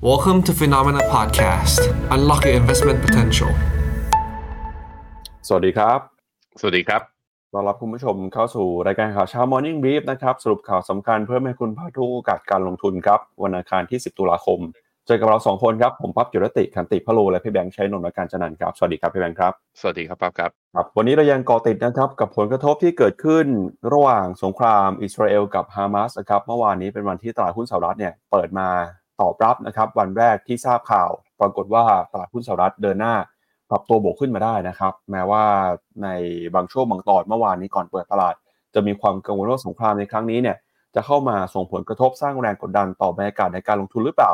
Welcome to Phenomena Podcast. Unlock your investment potential. สวัสดีครับ สวัสดีครับ ต้อนรับคุณผู้ชมเข้าสู่รายการข่าวเช้า Morning Brief นะครับ สรุปข่าวสำคัญเพื่อให้คุณพลาดทุกโอกาสการลงทุนครับ วันอังคารที่ 10 ตุลาคม เจอกับเราสองคนครับ ผมปั๊บจุรติคันติพะโล และพี่แบงค์ชัยนนท์และการจันนันท์ครับ สวัสดีครับพี่แบงค์ครับ สวัสดีครับปั๊บครับครับ วันนี้เรายังเกาะติดนะครับกับผลกระทบที่เกิดขึ้นระหว่างสงครามอิสราเอลกับฮามาสนะครับ เมื่อวานนี้เป็นวันที่ตลาดหุ้นสหรัฐเนี่ยเปิดมา ตอบรับนะครับวันแรกที่ทราบข่าว ปรากฏว่าตลาดหุ้นสหรัฐเดินหน้าปรับตัวบวกขึ้นมาได้นะครับ แม้ว่าในบางช่วงบางตอนเมื่อวานนี้ก่อนเปิดตลาด จะมีความกังวลว่าสงครามในครั้งนี้เนี่ยจะเข้ามาส่งผลกระทบสร้างแรงกดดันต่อบรรยากาศในการลงทุนหรือเปล่า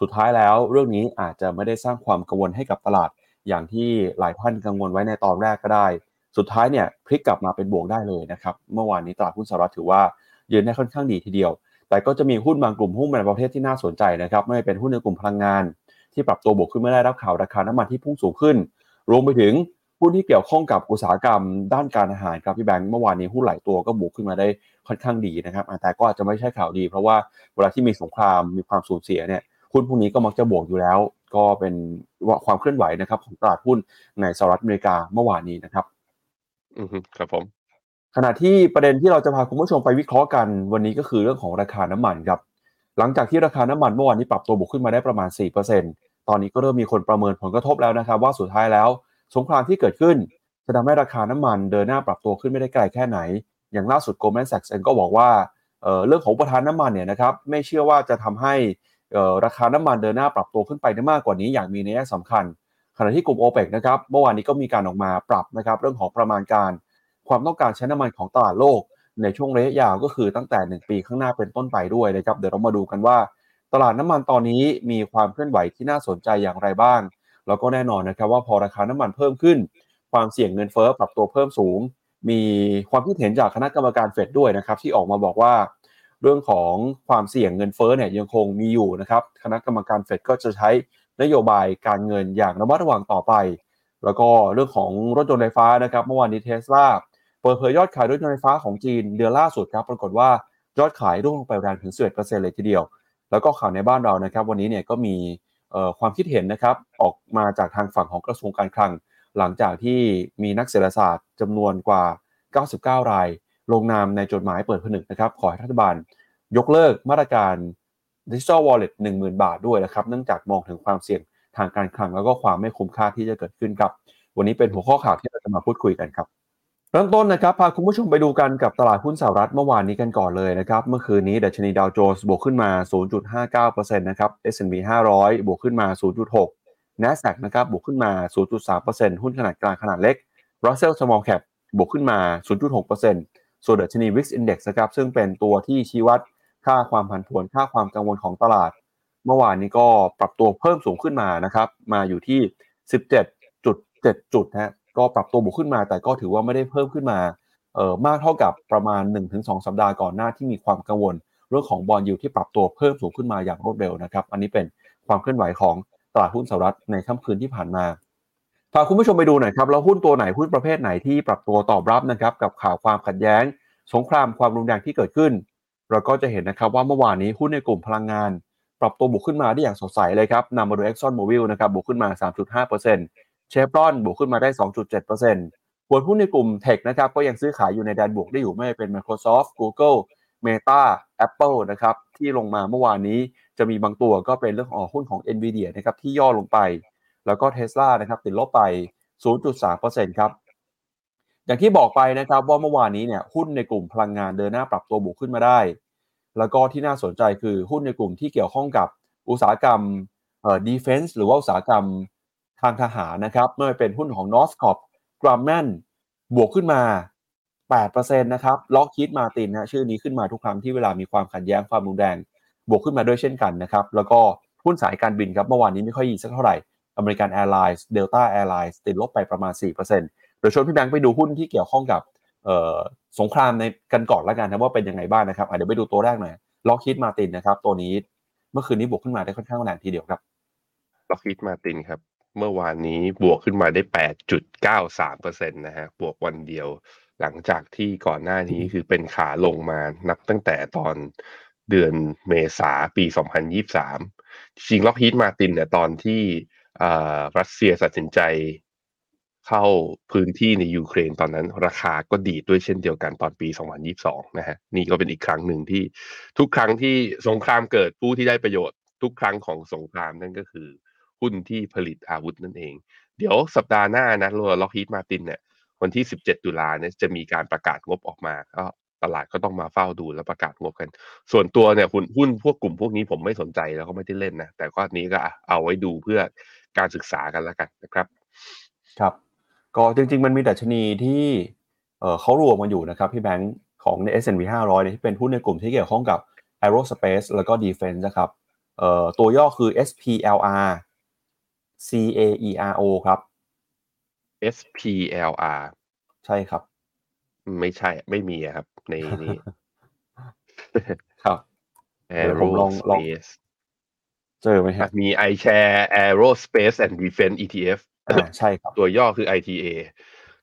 สุดท้ายแล้วเรื่องนี้อาจจะไม่ได้สร้างความกังวลให้กับตลาด อย่างที่หลายท่านกังวลไว้ในตอนแรกก็ได้ สุดท้ายเนี่ยพลิกกลับมาเป็นบวกได้เลยนะครับ เมื่อวานนี้ตลาดหุ้นสหรัฐถือว่ายืนได้ค่อนข้างดีทีเดียว แต่ก็จะมีหุ้นบางกลุ่มหุ้นในประเภทที่น่าสนใจนะครับ ไม่ว่าเป็นหุ้นในกลุ่มพลังงาน ที่ปรับตัวบวกขึ้นเมื่อได้รับข่าวราคาน้ำมันที่พุ่งสูงขึ้น รวมไปถึงหุ้นที่เกี่ยวข้องกับอุตสาหกรรม ด้านการอาหารครับพี่แบงค์เมื่อวานนี้หุ้นหลายตัวก็บวกขึ้นมาได้ค่อนข้างดีนะครับแต่ก็อาจจะไม่ใช่ข่าวดี เพราะว่าเวลาที่มีสงครามมีความสูญเสียเนี่ยหุ้นพวกนี้ก็มักจะบวกอยู่แล้ว ก็เป็นความเคลื่อนไหวนะครับของตลาดหุ้นในสหรัฐอเมริกาเมื่อวานนี้นะครับ อือฮึครับผม ขณะที่ประเด็นที่เราจะพาคุณผู้ชมไปวิเคราะห์กันวันนี้ก็คือเรื่องของราคาน้ำมันครับ หลังจากที่ราคาน้ำมันเมื่อวานนี้ปรับตัวบวกขึ้นมาได้ประมาณ 4%ตอนนี้ก็เริ่มมีคนประเมินผลกระทบแล้วนะครับ ว่าสุดท้ายแล้ว สงครามที่เกิดขึ้นจะทำให้ราคาน้ำมันเดินหน้าปรับตัวขึ้นไม่ได้ไกลแค่ไหน อย่างล่าสุด Goldman Sachs เองก็บอกว่าเเรื่องของประทานน้ำมันเนี่ยนะครับไม่เชื่อว่าจะทำให้ราคาน้ำมันเดินหน้าปรับตัวขึ้นไปได้มากกว่านี้อย่างมีนัยสำคัญ ขณะที่กลุ่ม o p e ปนะครับเมื่อวานนี้ก็มีการออกมาปรับนะครับเรื่องของประมาณการ ความต้องการใช้น้ำมันของตลาดโลก ในช่วงระยะยาวก็คือตั้งแต่ 1 ปีข้างหน้าเป็นต้นไปด้วยนะครับเดี๋ยวเรามาดูกันว่า ตลาดน้ำมันตอนนี้มีความเคลื่อนไหวที่น่าสนใจอย่างไรบ้าง แล้วก็แน่นอนนะครับว่าพอราคาน้ำมันเพิ่มขึ้น ความเสี่ยงเงินเฟ้อปรับตัวเพิ่มสูง มีความคิดเห็นจากคณะกรรมการเฟดด้วยนะครับที่ออกมาบอกว่า เรื่องของความเสี่ยงเงินเฟ้อเนี่ยยังคงมีอยู่นะครับคณะกรรมการเฟดก็จะใช้นโยบายการเงินอย่างระมัดระวังต่อไป แล้วก็เรื่องของรถยนต์ไฟฟ้านะครับเมื่อวานนี้เทสลา เปิดเผยยอดขายรถยนต์ไฟฟ้าของจีนเดือนล่าสุดครับปรากฏว่ายอดขายร่วงลงไปแรงถึง11%เลยทีเดียว แล้วก็ข่าวในบ้านเรานะครับ วันนี้เนี่ยก็มีความคิดเห็นนะครับออกมาจากทางฝั่งของกระทรวงการคลัง หลังจากที่มีนักเศรษฐศาสตร์จำนวนกว่า 99 ราย ลงนามในจดหมายเปิดผนึกนะครับขอให้รัฐบาล ยกเลิกมาตรการดิจิทัลวอลเล็ต10,000บาทด้วยนะครับเนื่องจากมองถึงความเสี่ยงทางการคลังแล้วก็ความไม่คุ้มค่าที่จะเกิดขึ้นครับ วันนี้เป็นหัวข้อข่าวที่เราจะมาพูดคุยกันครับ เริ่มต้นนะครับพาคุณผู้ชมไปดูกันกับตลาดหุ้นสหรัฐเมื่อวานนี้กันก่อนเลยนะครับ เมื่อคืนนี้ดัชนีดาวโจนส์บวกขึ้นมา 0.59%นะครับ S&P 500 บวกขึ้นมา 0.6 NASDAQ นะครับบวกขึ้นมา 0.3%หุ้นขนาดกลางขนาดเล็ก Russell Small Cap บวกขึ้นมา 0.6%ส่วนดัชนี Wix Index นะครับซึ่งเป็นตัวที่ชี้วัดค่าความผันผวนค่าความกังวลของตลาด เมื่อวานนี้ก็ปรับตัวเพิ่มสูงขึ้นมานะครับมาอยู่ที่ 17.7 จุดนะ ก็ปรับตัวบวกขึ้นมา แต่ก็ถือว่าไม่ได้เพิ่มขึ้นมาเอ่อมากเท่ากับประมาณ 1-2 สัปดาห์ก่อนหน้าที่มีความกังวล เรื่องของบอลยูที่ปรับตัวเพิ่มสูงขึ้นมาอย่างรวดเร็วนะครับอันนี้เป็นความเคลื่อนไหวของตลาดหุ้นสหรัฐในค่ำคืนที่ผ่านมาพาคุณผู้ชมไปดูหน่อยครับแล้วหุ้นตัวไหนหุ้นประเภทไหนที่ปรับตัวตอบรับนะครับกับข่าวความขัดแย้ง สงครามความรุนแรงที่เกิดขึ้น เราก็จะเห็นนะครับว่าเมื่อวานนี้หุ้นในกลุ่มพลังงาน ปรับตัวบวกขึ้นมาได้อย่างสดใสเลยครับนำมาโดย Exxon Mobil นะครับบวกขึ้นมา 3.5% ชฟรอนบวกขึ้นมาได้ 2.7%ส่วนหุ้นในกลุ่มเทคนะครับก็ยังซื้อขายอยู่ในแดนบวกได้อยู่ไม่เป็น Microsoft Google Meta Apple นะครับที่ลงมาเมื่อวานนี้จะมีบางตัวก็เป็นเรื่องของหุ้นของ NVIDIA นะครับที่ย่อลงไป แล้วก็ Tesla นะครับติดลบไป 0.3%ครับอย่างที่บอกไปนะครับว่าเมื่อวานนี้เนี่ยหุ้นในกลุ่มพลังงานเดินหน้าปรับตัวบวกขึ้นมาได้ แล้วก็ที่น่าสนใจคือหุ้นในกลุ่มที่เกี่ยวข้องกับอุตสาหกรรมเอ่อ defense หรือว่าอุตสาหกรรม ทางทหารนะครับไม่ว่าเป็นหุ้นของ Northrop Grumman บวกขึ้นมา 8%นะครับล็อกคิดมาตินนะชื่อนี้ขึ้นมาทุกครั้งที่เวลามีความขัดแย้งความรุนแรง บวกขึ้นมาด้วยเช่นกันนะครับแล้วก็หุ้นสายการบินครับเมื่อวานนี้ไม่ค่อยดีสักเท่าไหร่ American Airlines Delta Airlines ติดลบไปประมาณ4%โดยชวนพี่แบงค์ไปดูหุ้นที่เกี่ยวข้องกับสงครามในกันก่อนแล้วกันนะว่าเป็นยังไงบ้างนะครับเดี๋ยวไปดูตัวแรกหน่อย Lockheed Martin นะครับตัวนี้เมื่อคืนนี้บวกขึ้นมาได้ค่อนข้างแรงทีเดียวครับ Lockheed Martin ครับ เมื่อวานนี้บวกขึ้นมาได้ 8.93%นะฮะบวกวันเดียว หลังจากที่ก่อนหน้านี้คือเป็นขาลงมานับตั้งแต่ตอนเดือนเมษาปี 2023 จริงล็อกฮีทมาตินเนี่ยตอนที่รัสเซียตัดสินใจเข้าพื้นที่ในยูเครนตอนนั้น ราคาก็ดีดด้วยเช่นเดียวกันตอนปี 2022 นะฮะนี่ก็เป็นอีกครั้งหนึ่งที่ทุกครั้งที่สงครามเกิดผู้ที่ได้ประโยชน์ทุกครั้งของสงครามนั่นก็คือ หุ้นที่ผลิตอาวุธนั่นเอง เดี๋ยวสัปดาห์หน้านะรัวล็อกฮีทมาตินเนี่ยวันที่ 17 ตุลาเนี่ยจะมีการประกาศงบออกมาก็ตลาดก็ต้องมาเฝ้าดูแล้วประกาศงบกัน ส่วนตัวเนี่ยหุ้นหุ้นพวกกลุ่มพวกนี้ผมไม่สนใจแล้วก็ไม่ได้เล่นนะ แต่ก็นี้ก็เอาไว้ดูเพื่อการศึกษากันแล้วกันนะครับ ครับ ก็จริง ๆ มันมีดัชนีที่เเขารวมมาอยู่นะครับพี่แบงค์ของใน S&P 500เนี่ยที่เป็นหุ้นในกลุ่มที่เกี่ยวข้องกับ aerospace แล้วก็ defense นะครับตัวย่อคือ SPLR CAERO ครับ SPLR ใช่ครับ ไม่ใช่ไม่มีครับ ในนี้ครับ Aerospace เจอไหมครับมี iShare Aerospace and Defense ETF ใช่ครับ ตัวย่อคือ ITA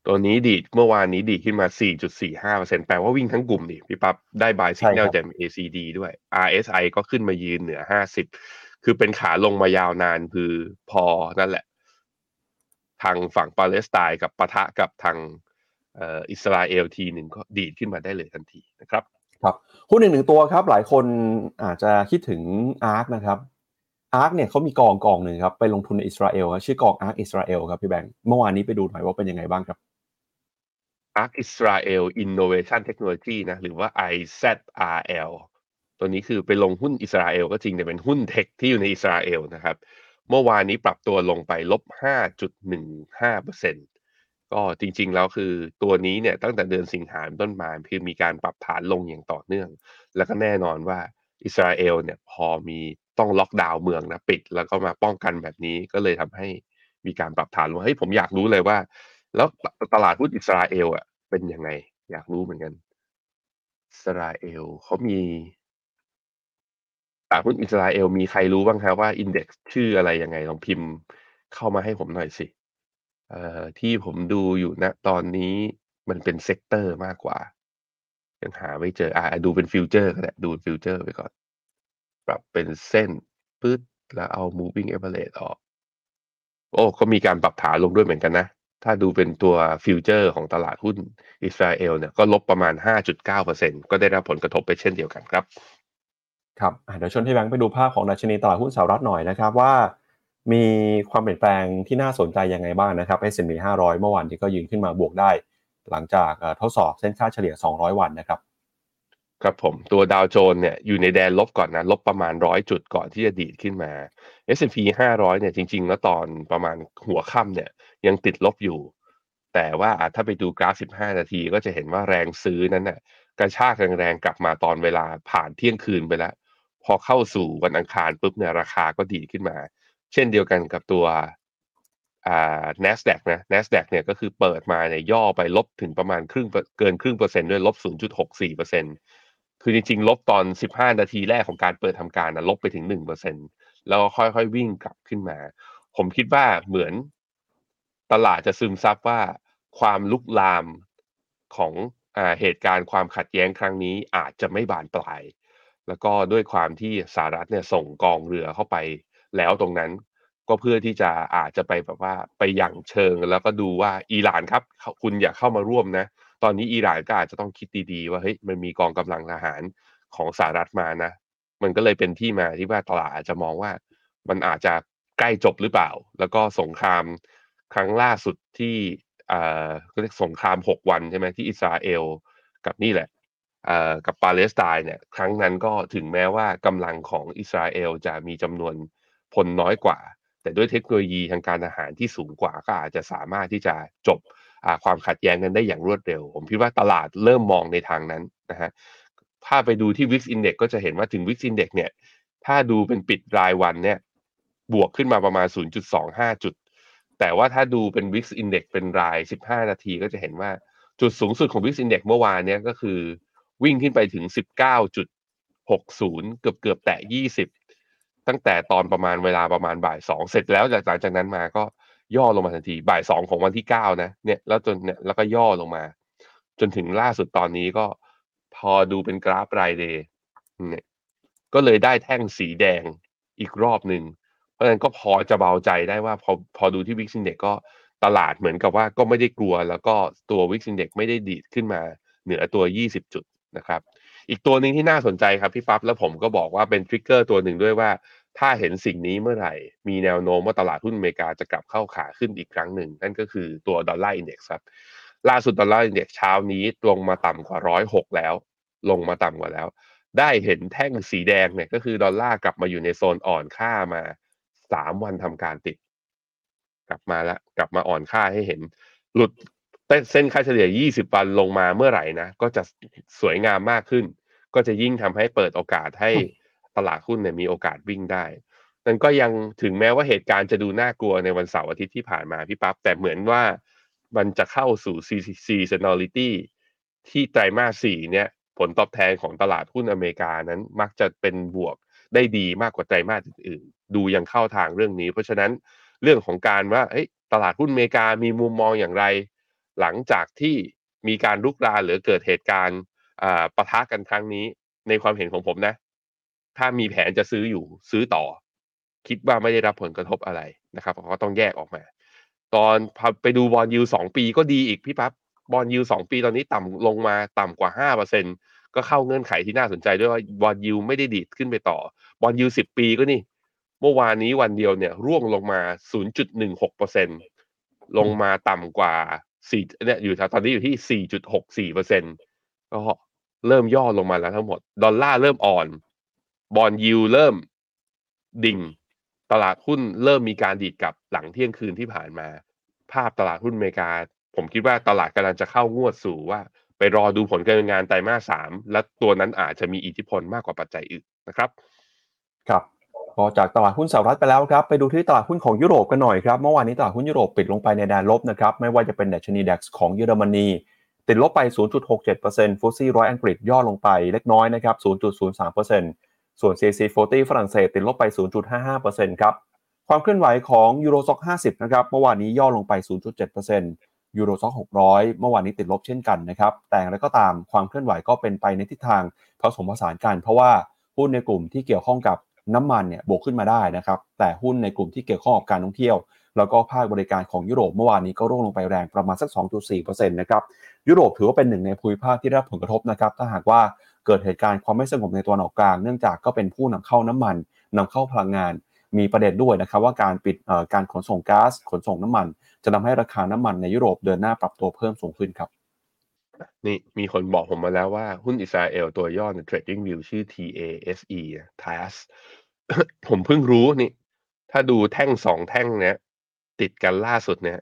ตัวนี้ดีดเมื่อวานนี้ดีขึ้นมา 4.45%แปลว่าวิ่งทั้งกลุ่มดิพี่ปั๊บได้บายสิกแนลจาก ACD ด้วย RSI ก็ขึ้นมายืนเหนือ 50 คือเป็นขาลงมายาวนานคือพอนั่นแหละ ทางฝั่งปาเลสไตน์กับปะทะกับทางอิสราเอลทีหนึ่งก็ดีดขึ้นมาได้เลยทันทีนะครับครับหุ้นหนึ่งหนึ่งตัวครับหลายคนอาจจะคิดถึงอาร์คนะครับอาร์คเนี่ยเขามีกองกองหนึ่งครับไปลงทุนในอิสราเอลชื่อกองอาร์คอิสราเอลครับพี่แบงค์เมื่อวานนี้ไปดูหน่อยว่าเป็นยังไงบ้างครับ Arc Israel Innovation Technology นะหรือว่า IZRL ตัวนี้คือไปลงหุ้นอิสราเอลก็จริงแต่เป็นหุ้นเทคที่อยู่ในอิสราเอลนะครับ เมื่อวานนี้ปรับตัวลงไปลบ 5.15%ก็จริงๆแล้วคือตัวนี้เนี่ยตั้งแต่เดือนสิงหาคมต้นมาคือมีการปรับฐานลงอย่างต่อเนื่อง แล้วก็แน่นอนว่าอิสราเอลเนี่ยพอมีต้องล็อกดาวน์เมืองนะปิด แล้วก็มาป้องกันแบบนี้ก็เลยทำให้มีการปรับฐานลงเฮ้ยผมอยากรู้เลยว่า แล้วตลาดหุ้นอิสราเอลอะเป็นยังไง อยากรู้เหมือนกันอิสราเอลเขามี ตลาดหุ้นอิสราเอลมีใครรู้บ้างครับว่า index ชื่ออะไรยังไงลองพิมพ์เข้ามาให้ผมหน่อยสิเอ่อที่ผมดูอยู่นะตอนนี้มันเป็น sector มากกว่า ยังหาไม่เจออ่าดูเป็นฟิวเจอร์ก็ได้ดูฟิวเจอร์ไปก่อน ปรับเป็นเส้นปึ๊ดแล้วเอา moving average ออก โอ้ก็มีการปรับฐานลงด้วยเหมือนกันนะ ถ้าดูเป็นตัวฟิวเจอร์ของตลาดหุ้นอิสราเอลเนี่ยก็ลบประมาณ 5.9%ก็ได้รับผลกระทบไปเช่นเดียวกันครับ ครับเดี๋ยวชวนพี่แบงค์ไปดูภาพของดัชนีตลาดหุ้นสหรัฐหน่อยนะครับว่า มีความเปลี่ยนแปลงที่น่าสนใจยังไงบ้างนะครับ S&P 500 เมื่อวานนี้ก็ยืนขึ้นมาบวกได้ หลังจากทดสอบเส้นค่าเฉลี่ย 200 วันนะครับครับผมตัวดาวโจนเนี่ยอยู่ในแดนลบก่อนนะ ลบประมาณร้อยจุดก่อนที่จะดีดขึ้นมา S&P 500 เนี่ยจริง ๆ แล้วตอนประมาณหัวค่ำเนี่ยยังติดลบอยู่ แต่ว่าถ้าไปดูกราฟ 15 นาทีก็จะเห็นว่าแรงซื้อนั้นน่ะกระชากแรงๆกลับมาตอนเวลาผ่านเที่ยงคืนไปแล้ว พอเข้าสู่วันอังคารปุ๊บเนี่ยราคาก็ดีขึ้นมา เช่นเดียวกันกับตัวอ่า NASDAQ นะ NASDAQ เนี่ยก็คือเปิดมาเนี่ยย่อไปลบถึงประมาณครึ่งเกินครึ่งเปอร์เซ็นต์ด้วยลบ 0.64เปอร์เซ็นต์คือจริงๆ ลบตอน 15 นาทีแรกของการเปิดทำการนะลบไปถึง1%แล้วค่อยๆ วิ่งกลับขึ้นมา ผมคิดว่าเหมือนตลาดจะซึมซับว่าความลุกลามของอ่าเหตุการณ์ความขัดแย้งครั้งนี้อาจจะไม่บานปลาย แล้วก็ด้วยความที่สหรัฐเนี่ยส่งกองเรือเข้าไปแล้วตรงนั้น ก็เพื่อที่จะอาจจะไปแบบว่าไปอยังเชิงแล้วก็ดูว่าอิหร่านครับคุณอย่าเข้ามาร่วมนะ ตอนนี้อิหร่านก็อาจจะต้องคิดดีๆ ว่าเฮ้ยมันมีกองกำลังทหารของสหรัฐมานะ มันก็เลยเป็นที่มาที่ว่าตลาดอาจจะมองว่า มันอาจจะใกล้จบหรือเปล่า แล้วก็สงครามครั้งล่าสุดที่เอ่าก็เรียกสงครามหกวันใช่ไหมที่อิสราเอลกับนี่แหละ กับปาเลสไตน์เนี่ยครั้งนั้นก็ถึงแม้ว่ากำลังของอิสราเอลจะมีจำนวนพลน้อยกว่า แต่ด้วยเทคโนโลยีทางการทหารที่สูงกว่าก็อาจจะสามารถที่จะจบความขัดแย้งกันได้อย่างรวดเร็ว ผมคิดว่าตลาดเริ่มมองในทางนั้นนะฮะถ้าไปดูที่ Wix Index ก็จะเห็นว่าถึง Wix Index เนี่ยถ้าดูเป็นปิดรายวันเนี่ยบวกขึ้นมาประมาณ 0.25 จุด แต่ว่าถ้าดูเป็น Wix Index เป็นราย 15 นาทีก็จะเห็นว่าจุดสูงสุดของ Wix Index เมื่อวานเนี่ยก็คือ วิ่งขึ้นไปถึง 19.60 เกือบเกือบแตะ 20 ตั้งแต่ตอนประมาณเวลาประมาณบ่ายสองเสร็จแล้วจากหลังจากนั้นมาก็ย่อลงมาทันทีบ่ายสองของวันที่เก้านะเนี่ยแล้วจนเนี่ยแล้วก็ย่อลงมา จนถึงล่าสุดตอนนี้ก็พอดูเป็นกราฟราย day เนี่ยก็เลยได้แท่งสีแดงอีกรอบหนึ่งเพราะฉะนั้นก็พอจะเบาใจได้ว่าพอพอดูที่ VIX index ก็ตลาดเหมือนกับว่าก็ไม่ได้กลัว แล้วก็ตัว VIX index ไม่ได้ดีดขึ้นมาเหนือตัว 20 จุด นะครับ อีกตัวหนึ่งที่น่าสนใจครับพี่ปั๊บแล้วผมก็บอกว่าเป็น trigger ตัวหนึ่งด้วยว่า ถ้าเห็นสิ่งนี้เมื่อไหร่ มีแนวโน้มว่าตลาดหุ้นอเมริกาจะกลับเข้าขาขึ้นอีกครั้งหนึ่ง นั่นก็คือตัว Dollar Index ครับล่าสุด Dollar Index เช้านี้ลงมาต่ำกว่าร้อยหกแล้ว ลงมาต่ำกว่าแล้ว ได้เห็นแท่งสีแดงเนี่ยก็คือดอลลาร์กลับมาอยู่ในโซนอ่อนค่ามาสามวันทำการติด กลับมาแล้วกลับมาอ่อนค่าให้เห็นหลุด เส้นค่าเฉลี่ย 20 วันลงมาเมื่อไหร่นะ ก็จะสวยงามมากขึ้น ก็จะยิ่งทำให้เปิดโอกาสให้ตลาดหุ้นเนี่ยมีโอกาสวิ่งได้นั่นก็ยังถึงแม้ว่าเหตุการณ์จะดูน่ากลัวในวันเสาร์อาทิตย์ที่ผ่านมาพี่ปั๊บแต่เหมือนว่ามันจะเข้าสู่ seasonality ที่ไตรมาสสี่เนี่ย ผลตอบแทนของตลาดหุ้นอเมริกานั้นมักจะเป็นบวกได้ดีมากกว่าไตรมาสอื่นๆ ดูยังเข้าทางเรื่องนี้ เพราะฉะนั้นเรื่องของการว่าตลาดหุ้นอเมริกามีมุมมองอย่างไร หลังจากที่มีการลุกรานหรือเกิดเหตุการณ์ปะทะกันครั้งนี้ ในความเห็นของผมนะ ถ้ามีแผนจะซื้ออยู่ซื้อต่อ คิดว่าไม่ได้รับผลกระทบอะไรนะครับก็ต้องแยกออกมา ตอนไปดูบอลยูสองปีก็ดีอีกพี่ปับ๊บบอลยูสองปีตอนนี้ต่ำลงมาต่ำกว่าห้าเปอร์เซ็นก็เข้าเงื่อนไขที่น่าสนใจด้วยว่าบอลยูไม่ได้ดีดขึ้นไปต่อบอลยูสิบปีก็นี่ เมื่อวานนี้วันเดียวเนี่ยร่วงลงมา 0.16%ลงมาต่ำกว่า 4เนี่ยอยู่ตอนนี้อยู่ที่4.64%ก็เริ่มย่อลงมาแล้วทั้งหมด ดอลลาร์เริ่มอ่อน บอลยูเริ่มดิ่ง ตลาดหุ้นเริ่มมีการดีดกลับหลังเที่ยงคืนที่ผ่านมา ภาพตลาดหุ้นอเมริกา ผมคิดว่าตลาดกำลังจะเข้างวดสู่ว่า ไปรอดูผลการงานไตรมาสสามและตัวนั้นอาจจะมีอิทธิพลมากกว่าปัจจัยอื่นนะครับ ครับ พอจากตลาดหุ้นสหรัฐไปแล้วครับไปดูที่ตลาดหุ้นของยุโรปกันหน่อยครับเมื่อวานนี้ตลาดหุ้นยุโรปปิดลงไปในแดนลบนะครับไม่ว่าจะเป็นดัชนี DAX ของเยอรมนีติดลบไป 0.67% FTSE ร้อยอังกฤษย่อลงไปเล็กน้อยนะครับ 0.03%ส่วน CAC 40 ฝรั่งเศสติดลบไป 0.55%ครับความเคลื่อนไหวของ Euro Stoxx 50 นะครับเมื่อวานนี้ย่อลงไป 0.7% Euro Stoxx 600 เมื่อวานนี้ติดลบเช่นกันนะครับแต่อะไรก็ตามความเคลื่อนไหวก็เป็นไปในทิศทางผสมผสานกัน เพราะว่าหุ้นในกลุ่มที่เกี่ยวข้องกับ น้ำมันเนี่ยบวกขึ้นมาได้นะครับ แต่หุ้นในกลุ่มที่เกี่ยวข้องกับการท่องเที่ยว แล้วก็ภาคบริการของยุโรปเมื่อวานนี้ก็ร่วงลงไปแรงประมาณสัก 2.4%นะครับยุโรปถือว่าเป็นหนึ่งในภูมิภาคที่ได้รับผลกระทบนะครับถ้าหากว่าเกิดเหตุการณ์ความไม่สงบในตัวออกกลาง เนื่องจากก็เป็นผู้นำเข้าน้ำมันนำเข้าพลังงาน มีประเด็นด้วยนะครับว่าการปิดการขนส่งก๊าซขนส่งน้ำมัน จะทาให้ราคาน้ำมันในยุโรปเดินหน้าปรับตัวเพิ่มสูงขึ้นครับ นี่มีคนบอกผมมาแล้วว่าหุ้นอิสราเอลตัวย่อใน Trading View ชื่อ TASE TAS ผมเพิ่งรู้นี่ ถ้าดูแท่งสองแท่งเนี้ย ติดกันล่าสุดเนี่ย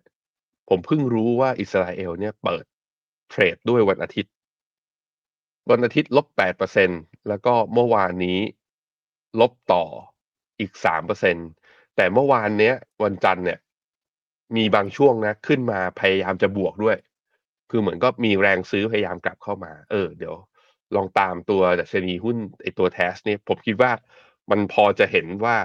ผมเพิ่งรู้ว่าอิสราเอลเนี่ยเปิดเทรดด้วยวันอาทิตย์ วันอาทิตย์ลบแปดเปอร์เซ็นแล้วก็เมื่อวานนี้ลบต่ออีกสามเปอร์เซ็นแต่เมื่อวานเนี้ย วันจันทร์เนี่ย มีบางช่วงนะ ขึ้นมาพยายามจะบวกด้วย คือเหมือนก็มีแรงซื้อพยายามกลับเข้ามา เออ เดี๋ยวลองตามตัวดัชนีหุ้นไอตัวแทสเนี่ยผมคิดว่ามันพอจะเห็นว่า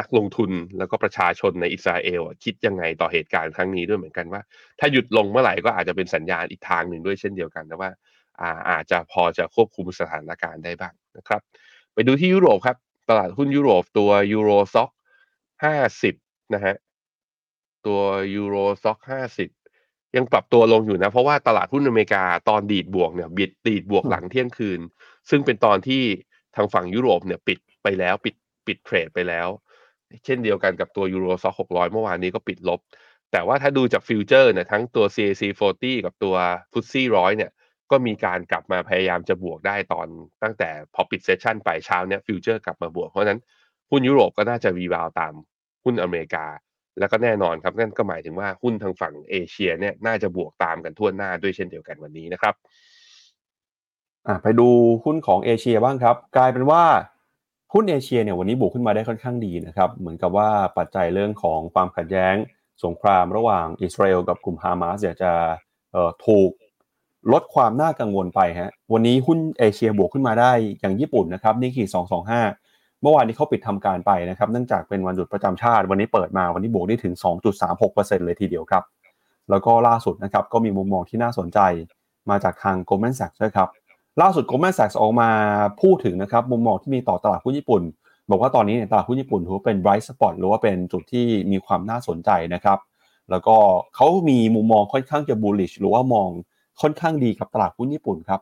นักลงทุนแล้วก็ประชาชนในอิสราเอลคิดยังไงต่อเหตุการณ์ครั้งนี้ด้วยเหมือนกันว่า ถ้าหยุดลงเมื่อไหร่ก็อาจจะเป็นสัญญาณอีกทางหนึ่งด้วยเช่นเดียวกันนะว่าอาอาจจะพอจะควบคุมสถานการณ์ได้บ้างนะครับ ไปดูที่ยุโรปครับ ตลาดหุ้นยุโรปตัว Euro Stoxx ห้าสิบนะฮะตัว Euro Stoxx ห้าสิบ ยังปรับตัวลงอยู่นะ เพราะว่าตลาดหุ้นอเมริกาตอนดีดบวกเนี่ยบิดดีดบวกหลังเที่ยงคืน ซึ่งเป็นตอนที่ทางฝั่งยุโรปเนี่ยปิดไปแล้วปิดปิด trade ไปแล้ว เช่นเดียวกันกับตัว Euro Stoxx หกร้อยเมื่อวานนี้ก็ปิดลบ แต่ว่าถ้าดูจากฟิวเจอร์เนี่ยทั้งตัว CAC 40 กับตัว FTSE ร้อยเนี่ยก็มีการกลับมาพยายามจะบวกได้ตอนตั้งแต่พอปิด session ไปเช้าเนี่ยฟิวเจอร์กลับมาบวก เพราะนั้นหุ้นยุโรปก็น่าจะ rebound ตามหุ้นอเมริกา แล้วก็แน่นอนครับนั่นก็หมายถึงว่าหุ้นทางฝั่งเอเชียเนี่ยน่าจะบวกตามกันทั่วหน้าด้วยเช่นเดียวกันวันนี้นะครับไปดูหุ้นของเอเชียบ้างครับ กลายเป็นว่าหุ้นเอเชียเนี่ยวันนี้บวกขึ้นมาได้ค่อนข้างดีนะครับเหมือนกับว่าปัจจัยเรื่องของความขัดแย้ง สงครามระหว่างอิสราเอลกับกลุ่มฮามาสจะถูกลดความน่ากังวลไปฮะวันนี้หุ้นเอเชียบวกขึ้นมาได้อย่างญี่ปุ่นนะครับนี่คือ225 เมื่อวานนี้เขาปิดทำการไปนะครับเนื่องจากเป็นวันหยุดประจำชาติ วันนี้เปิดมาวันนี้บวกได้ถึง 2.36%เลยทีเดียวครับ แล้วก็ล่าสุดนะครับก็มีมุมมองที่น่าสนใจมาจากทาง Goldman Sachs ด้วยครับล่าสุด Goldman Sachs ออกมาพูดถึงนะครับมุมมองที่มีต่อตลาดหุ้นญี่ปุ่น บอกว่าตอนนี้เนี่ยตลาดหุ้นญี่ปุ่นถือเป็น bright spot หรือว่าเป็นจุดที่มีความน่าสนใจนะครับแล้วก็เขามีมุมมองค่อนข้างจะ bullish หรือว่ามองค่อนข้างดีกับตลาดหุ้นญี่ปุ่นครับ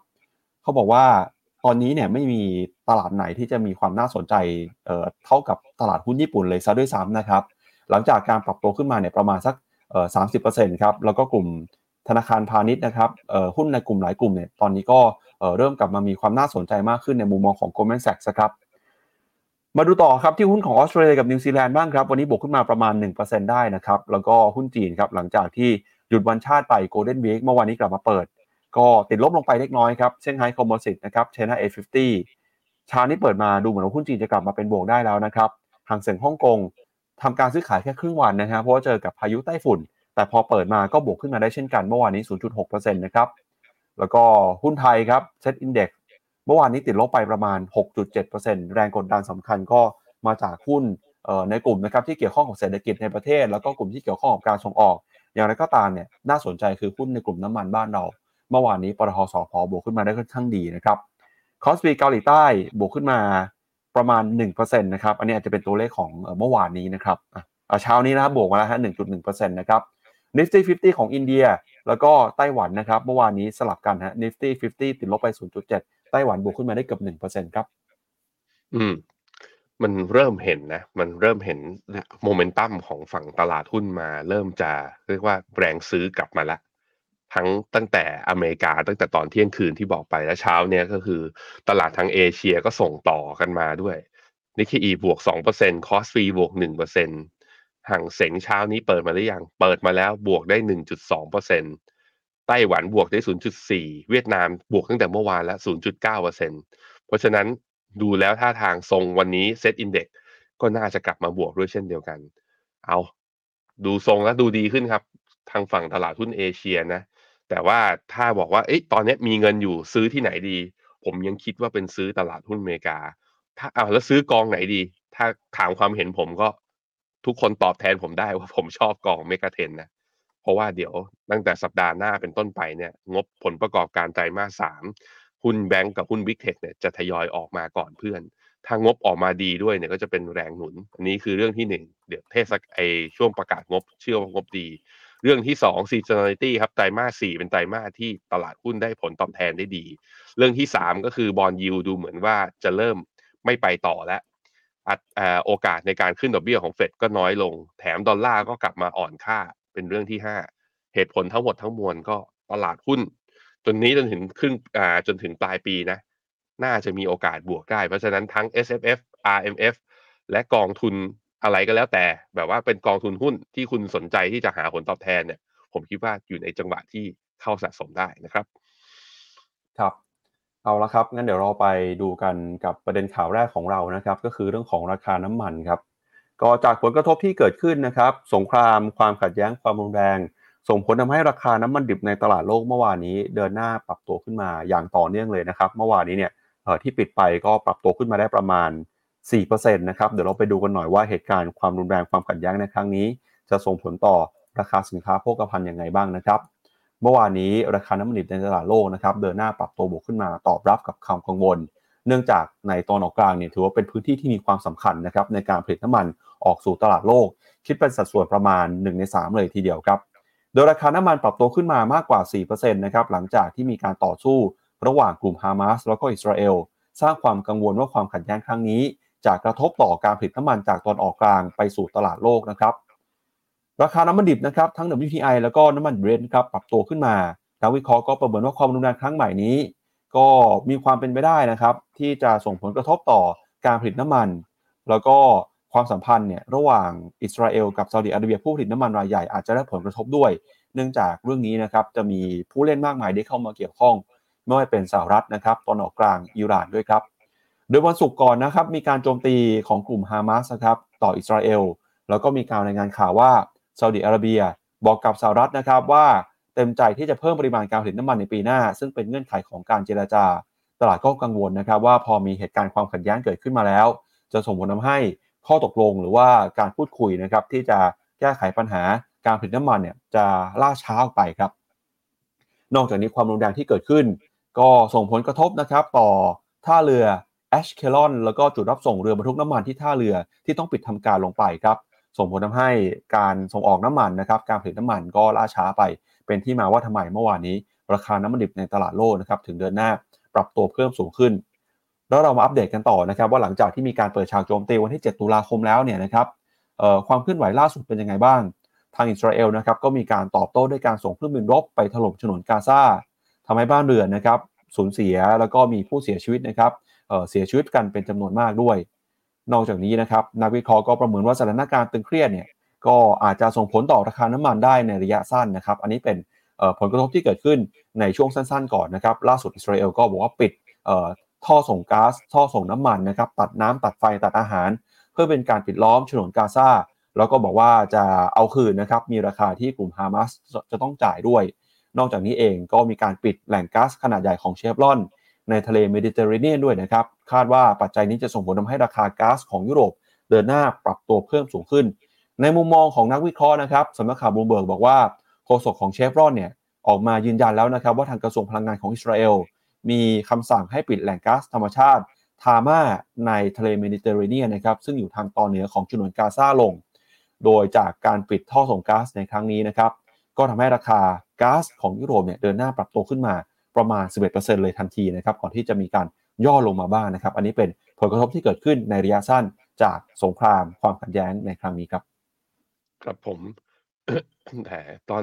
เขาบอกว่า ตอนนี้เนี่ยไม่มีตลาดไหนที่จะมีความน่าสนใจเอ่อเท่ากับตลาดหุ้นญี่ปุ่นเลยซะด้วยซ้ำนะครับ หลังจากการปรับตัวขึ้นมาเนี่ยประมาณสักเอ่อสามสิบเปอร์เซ็นต์ครับแล้วก็กลุ่มธนาคารพาณิชย์นะครับเอ่อหุ้นในกลุ่มหลายกลุ่มเนี่ยตอนนี้ก็เอ่อเริ่มกลับมามีความน่าสนใจมากขึ้นในมุมมองของ Goldman Sachs ครับมาดูต่อครับที่หุ้นของออสเตรเลียกับนิวซีแลนด์บ้างครับวันนี้บวกขึ้นมาประมาณ 1%ได้นะครับแล้วก็หุ้นจีนครับหลังจากที่หยุดวันชาติไป Golden Week เมื่อวานนี้กลับมาเปิด ก็ติดลบลงไปเล็กน้อยครับเซี่ยงไฮ้ Composite นะครับ China A50 เช้านี้เปิดมาดูเหมือนว่าหุ้นจีนจะกลับมาเป็นบวกได้แล้วนะครับฮั่งเส็งฮ่องกงทำการซื้อขายแค่ครึ่งวันนะครับเพราะว่าเจอกับพายุไต้ฝุ่น แต่พอเปิดมาก็บวกขึ้นมาได้เช่นกันเมื่อวานนี้ 0.6%นะครับแล้วก็หุ้นไทยครับเซ็ตอินเดี x เมื่อวานนี้ติดลบไปประมาณ 6.7%แรงกดดันสำคัญก็มาจากหุ้นในกลุ่มนะครับที่เกี่ยวข้องกับเศรษฐกิจในประเทศ แล้วก็กลุ่มที่เกี่ยวข้องกับการส่งออก อย่างไรก็ตามเนี่ยน่าสนใจคือหุ้นในกลุ่มน้ำมันบ้านเรา เมื่อวานนี้ปตท.สผ.บวกขึ้นมาได้ค่อนข้างดีนะครับ KOSPI เกาหลีใต้บวกขึ้นมาประมาณ1%นะครับอันนี้อาจจะเป็นตัวเลขของเมื่อวานนี้นะครับเช้านี้นะครับบวกมาแล้วฮะ1.1%นะครับ Nifty 50ของอินเดีย แล้วก็ไต้หวันนะครับ เมื่อวานนี้สลับกันฮะ Nifty 50ติดลบไป 0.7 ไต้หวันบวกขึ้นมาได้เกือบ1%ครับ อืม มันเริ่มเห็นนะ มันเริ่มเห็นโมเมนตัมของฝั่งตลาดหุ้นมา เริ่มจะเรียกว่าแรงซื้อกลับมาแล้ว ทั้งตั้งแต่อเมริกาตั้งแต่ตอนเที่ยงคืนที่บอกไปแล้วเช้าเนี้ยก็คือตลาดทางเอเชียก็ส่งต่อกันมาด้วยนิกเกอิบวก2% KOSPI บวก1%ฮั่งเส็งเช้านี้เปิดมาหรือยัง เปิดมาแล้วบวกได้1.2%ไต้หวันบวกได้0.4เวียดนามบวกตั้งแต่เมื่อวานแล้ว0.9%เพราะฉะนั้นดูแล้วท่าทางทรงวันนี้ SET Index ก็น่าจะกลับมาบวกด้วยเช่นเดียวกัน เอา ดูทรงแล้วดูดีขึ้นครับ ทางฝั่งตลาดหุ้นเอเชียนะ แต่ว่าถ้าบอกว่าเอ๊ะตอนนี้มีเงินอยู่ซื้อที่ไหนดี ผมยังคิดว่าเป็นซื้อตลาดหุ้นอเมริกา ถ้าเอาแล้วซื้อกองไหนดี ถ้าถามความเห็นผมก็ทุกคนตอบแทนผมได้ว่าผมชอบกองเมกะเทนนะเพราะว่าเดี๋ยวตั้งแต่สัปดาห์หน้าเป็นต้นไปเนี่ย งบผลประกอบการไตรมาสสามหุ้นแบงก์กับหุ้นบิ๊กเทคเนี่ยจะทยอยออกมาก่อนเพื่อน ถ้างบออกมาดีด้วยเนี่ยก็จะเป็นแรงหนุน อันนี้คือเรื่องที่หนึ่งเดี๋ยวเทศไอช่วงประกาศงบเชื่อว่างบดี เรื่องที่สอง seasonality ครับไตรมาสสี่เป็นไตรมาสที่ตลาดหุ้นได้ผลตอบแทนได้ดี เรื่องที่สามก็คือบอลยูดูเหมือนว่าจะเริ่มไม่ไปต่อแล้วโอกาสในการขึ้นดอกเบี้ยของเฟดก็น้อยลง แถมดอลลาร์ก็กลับมาอ่อนค่าเป็นเรื่องที่ห้าเหตุผลทั้งหมดทั้งมวลก็ตลาดหุ้น จนนี้จนถึงครึ่งอ่าจนถึงปลายปีนะ น่าจะมีโอกาสบวกได้ เพราะฉะนั้นทั้ง S F F R M F และกองทุน อะไรก็แล้วแต่แบบว่าเป็นกองทุนหุ้นที่คุณสนใจที่จะหาผลตอบแทนเนี่ย ผมคิดว่าอยู่ในจังหวะที่เข้าสะสมได้นะครับ ครับ เอาละครับ งั้นเดี๋ยวเราไปดูกันกับประเด็นข่าวแรกของเรานะครับ ก็คือเรื่องของราคาน้ำมันครับ ก็จากผลกระทบที่เกิดขึ้นนะครับ สงคราม ความขัดแย้งความรุนแรง ส่งผลทำให้ราคาน้ำมันดิบในตลาดโลกเมื่อวานนี้ เดินหน้าปรับตัวขึ้นมาอย่างต่อเนื่องเลยนะครับ เมื่อวานนี้เนี่ยที่ปิดไปก็ปรับตัวขึ้นมาได้ประมาณ 4%นะครับ เดี๋ยวเราไปดูกันหน่อยว่าเหตุการณ์ความรุนแรงความขัดแย้งในครั้งนี้ จะส่งผลต่อราคาสินค้าโภคภัณฑ์ยังไงบ้างนะครับ เมื่อวานนี้ราคาน้ำมันดิบในตลาดโลกนะครับเดินหน้าปรับตัวบวกขึ้นมาตอบรับกับความกังวล เนื่องจากในตอนออกกลางเนี่ยถือว่าเป็นพื้นที่ที่มีความสำคัญนะครับในการผลิตน้ำมันออกสู่ตลาดโลก คิดเป็นสัดส่วนประมาณ 1 ใน 3 เลยทีเดียวครับ โดยราคาน้ำมันปรับตัวขึ้นมามากกว่า 4%นะครับหลังจากที่มีการต่อสู้ระหว่างกลุ่มฮามาสแล้วก็อิสราเอลสร้างความกังวลว่าความขัดแย้งครั้งนี้ จะกระทบต่อการผลิตน้ำมันจากตอนออกกลางไปสู่ตลาดโลกนะครับ ราคาน้ำมันดิบนะครับทั้ง WTI แล้วก็น้ำมันเบรนท์ครับปรับตัวขึ้นมานักวิเคราะห์ก็ประเมินว่าความรุนแรงครั้งใหม่นี้ ก็มีความเป็นไปได้นะครับ ที่จะส่งผลกระทบต่อการผลิตน้ำมัน แล้วก็ความสัมพันธ์เนี่ยระหว่างอิสราเอลกับซาอุดิอาระเบียผู้ผลิตน้ำมันรายใหญ่อาจจะได้ผลกระทบด้วย เนื่องจากเรื่องนี้นะครับจะมีผู้เล่นมากมายได้เข้ามาเกี่ยวข้อง ไม่ว่าเป็นสหรัฐนะครับตอนออกกลางอิหร่านด้วยครับ โดยวันศุกร์ก่อนนะครับมีการโจมตีของกลุ่มฮามาสครับต่ออิสราเอลแล้วก็มีการรายงานข่าวว่าซาอุดิอาระเบียบอกกับสหรัฐนะครับว่าเต็มใจที่จะเพิ่มปริมาณการผลิตน้ำมันในปีหน้า ซึ่งเป็นเงื่อนไขของการเจรจา ตลาดก็กังวลนะครับว่าพอมีเหตุการณ์ความขัดแย้งเกิดขึ้นมาแล้ว จะส่งผลทาให้ข้อตกลงหรือว่าการพูดคุยนะครับที่จะแก้ไขปัญหาการผลิตน้ำมันเนี่ยจะล่าช้าออกไปครับ นอกจากนี้ความรุนแรงที่เกิดขึ้น ก็ส่งผลกระทบนะครับต่อท่าเรือ แอชเคลอนแล้วก็จุดรับส่งเรือบรรทุกน้ำมันที่ท่าเรือที่ต้องปิดทำการลงไปครับส่งผลทำให้การส่งออกน้ำมันนะครับการผลิตน้ำมันก็ล่าช้าไป เป็นที่มาว่าทำไมเมื่อวานนี้ ราคาน้ำมันดิบในตลาดโลกนะครับถึงเดินหน้าปรับตัวเพิ่มสูงขึ้น แล้วเรามาอัปเดตกันต่อนะครับว่าหลังจากที่มีการเปิดฉากโจมตีวันที่ 7 ตุลาคมแล้วเนี่ยนะครับความเคลื่อนไหวล่าสุดเป็นยังไงบ้าง ทางอิสราเอลนะครับก็มีการตอบโต้ด้วยการส่งเครื่องบินรบไปถล่มฉนวนกาซาทำให้บ้านเรือนนะครับสูญเสียแล้วก็มีผู้เสียชีวิตนะครับ เเสียชีวิตกันเป็นจำนวนมากด้วย นอกจากนี้นะครับนักวิเคราะห์ก็ประเมินว่าสถานการณ์ตึงเครียดเนี่ยก็อาจจะส่งผลต่อราคาน้ำมันได้ในระยะสั้นนะครับ อันนี้เป็นผลกระทบที่เกิดขึ้นในช่วงสั้นๆ ก่อนนะครับ ล่าสุดอิสราเอลก็บอกว่าปิดท่อส่งก๊าซท่อส่งน้ำมันนะครับตัดน้ำตัดไฟตัดอาหาร เพื่อเป็นการปิดล้อมฉนวนกาซาแล้วก็บอกว่าจะเอาคืนนะครับมีราคาที่กลุ่มฮามาสจะต้องจ่ายด้วย นอกจากนี้เองก็มีการปิดแหล่งก๊าซขนาดใหญ่ของเชฟรอน ในทะเลเมดิเตอร์เรเนียนด้วยนะครับ คาดว่าปัจจัยนี้จะส่งผลทำให้ราคาก๊าซของยุโรป เดินหน้าปรับตัวเพิ่มสูงขึ้น ในมุมมองของนักวิเคราะห์นะครับสำนักข่าวบูมเบิร์กบอกว่าโฆษกของเชฟรอนเนี่ยออกมายืนยันแล้วนะครับว่าทางกระทรวงพลังงานของอิสราเอลมีคำสั่งให้ปิดแหล่งก๊าซธรรมชาติ ทามาในทะเลเมดิเตอร์เรเนียนนะครับซึ่งอยู่ทางตอนเหนือของฉนวนกาซาลง โดยจากการปิดท่อส่งก๊าซในครั้งนี้นะครับก็ทำให้ราคาก๊าซของยุโรปเนี่ยเดินหน้าปรับตัวขึ้นมา ประมาณ 11%เลยทันทีนะครับก่อนที่จะมีการย่อลงมาบ้างนะครับ อันนี้เป็นผลกระทบที่เกิดขึ้นในระยะสั้นจากสงครามความขัดแย้งในครั้งนี้ครับ ครับผมแต่ตอน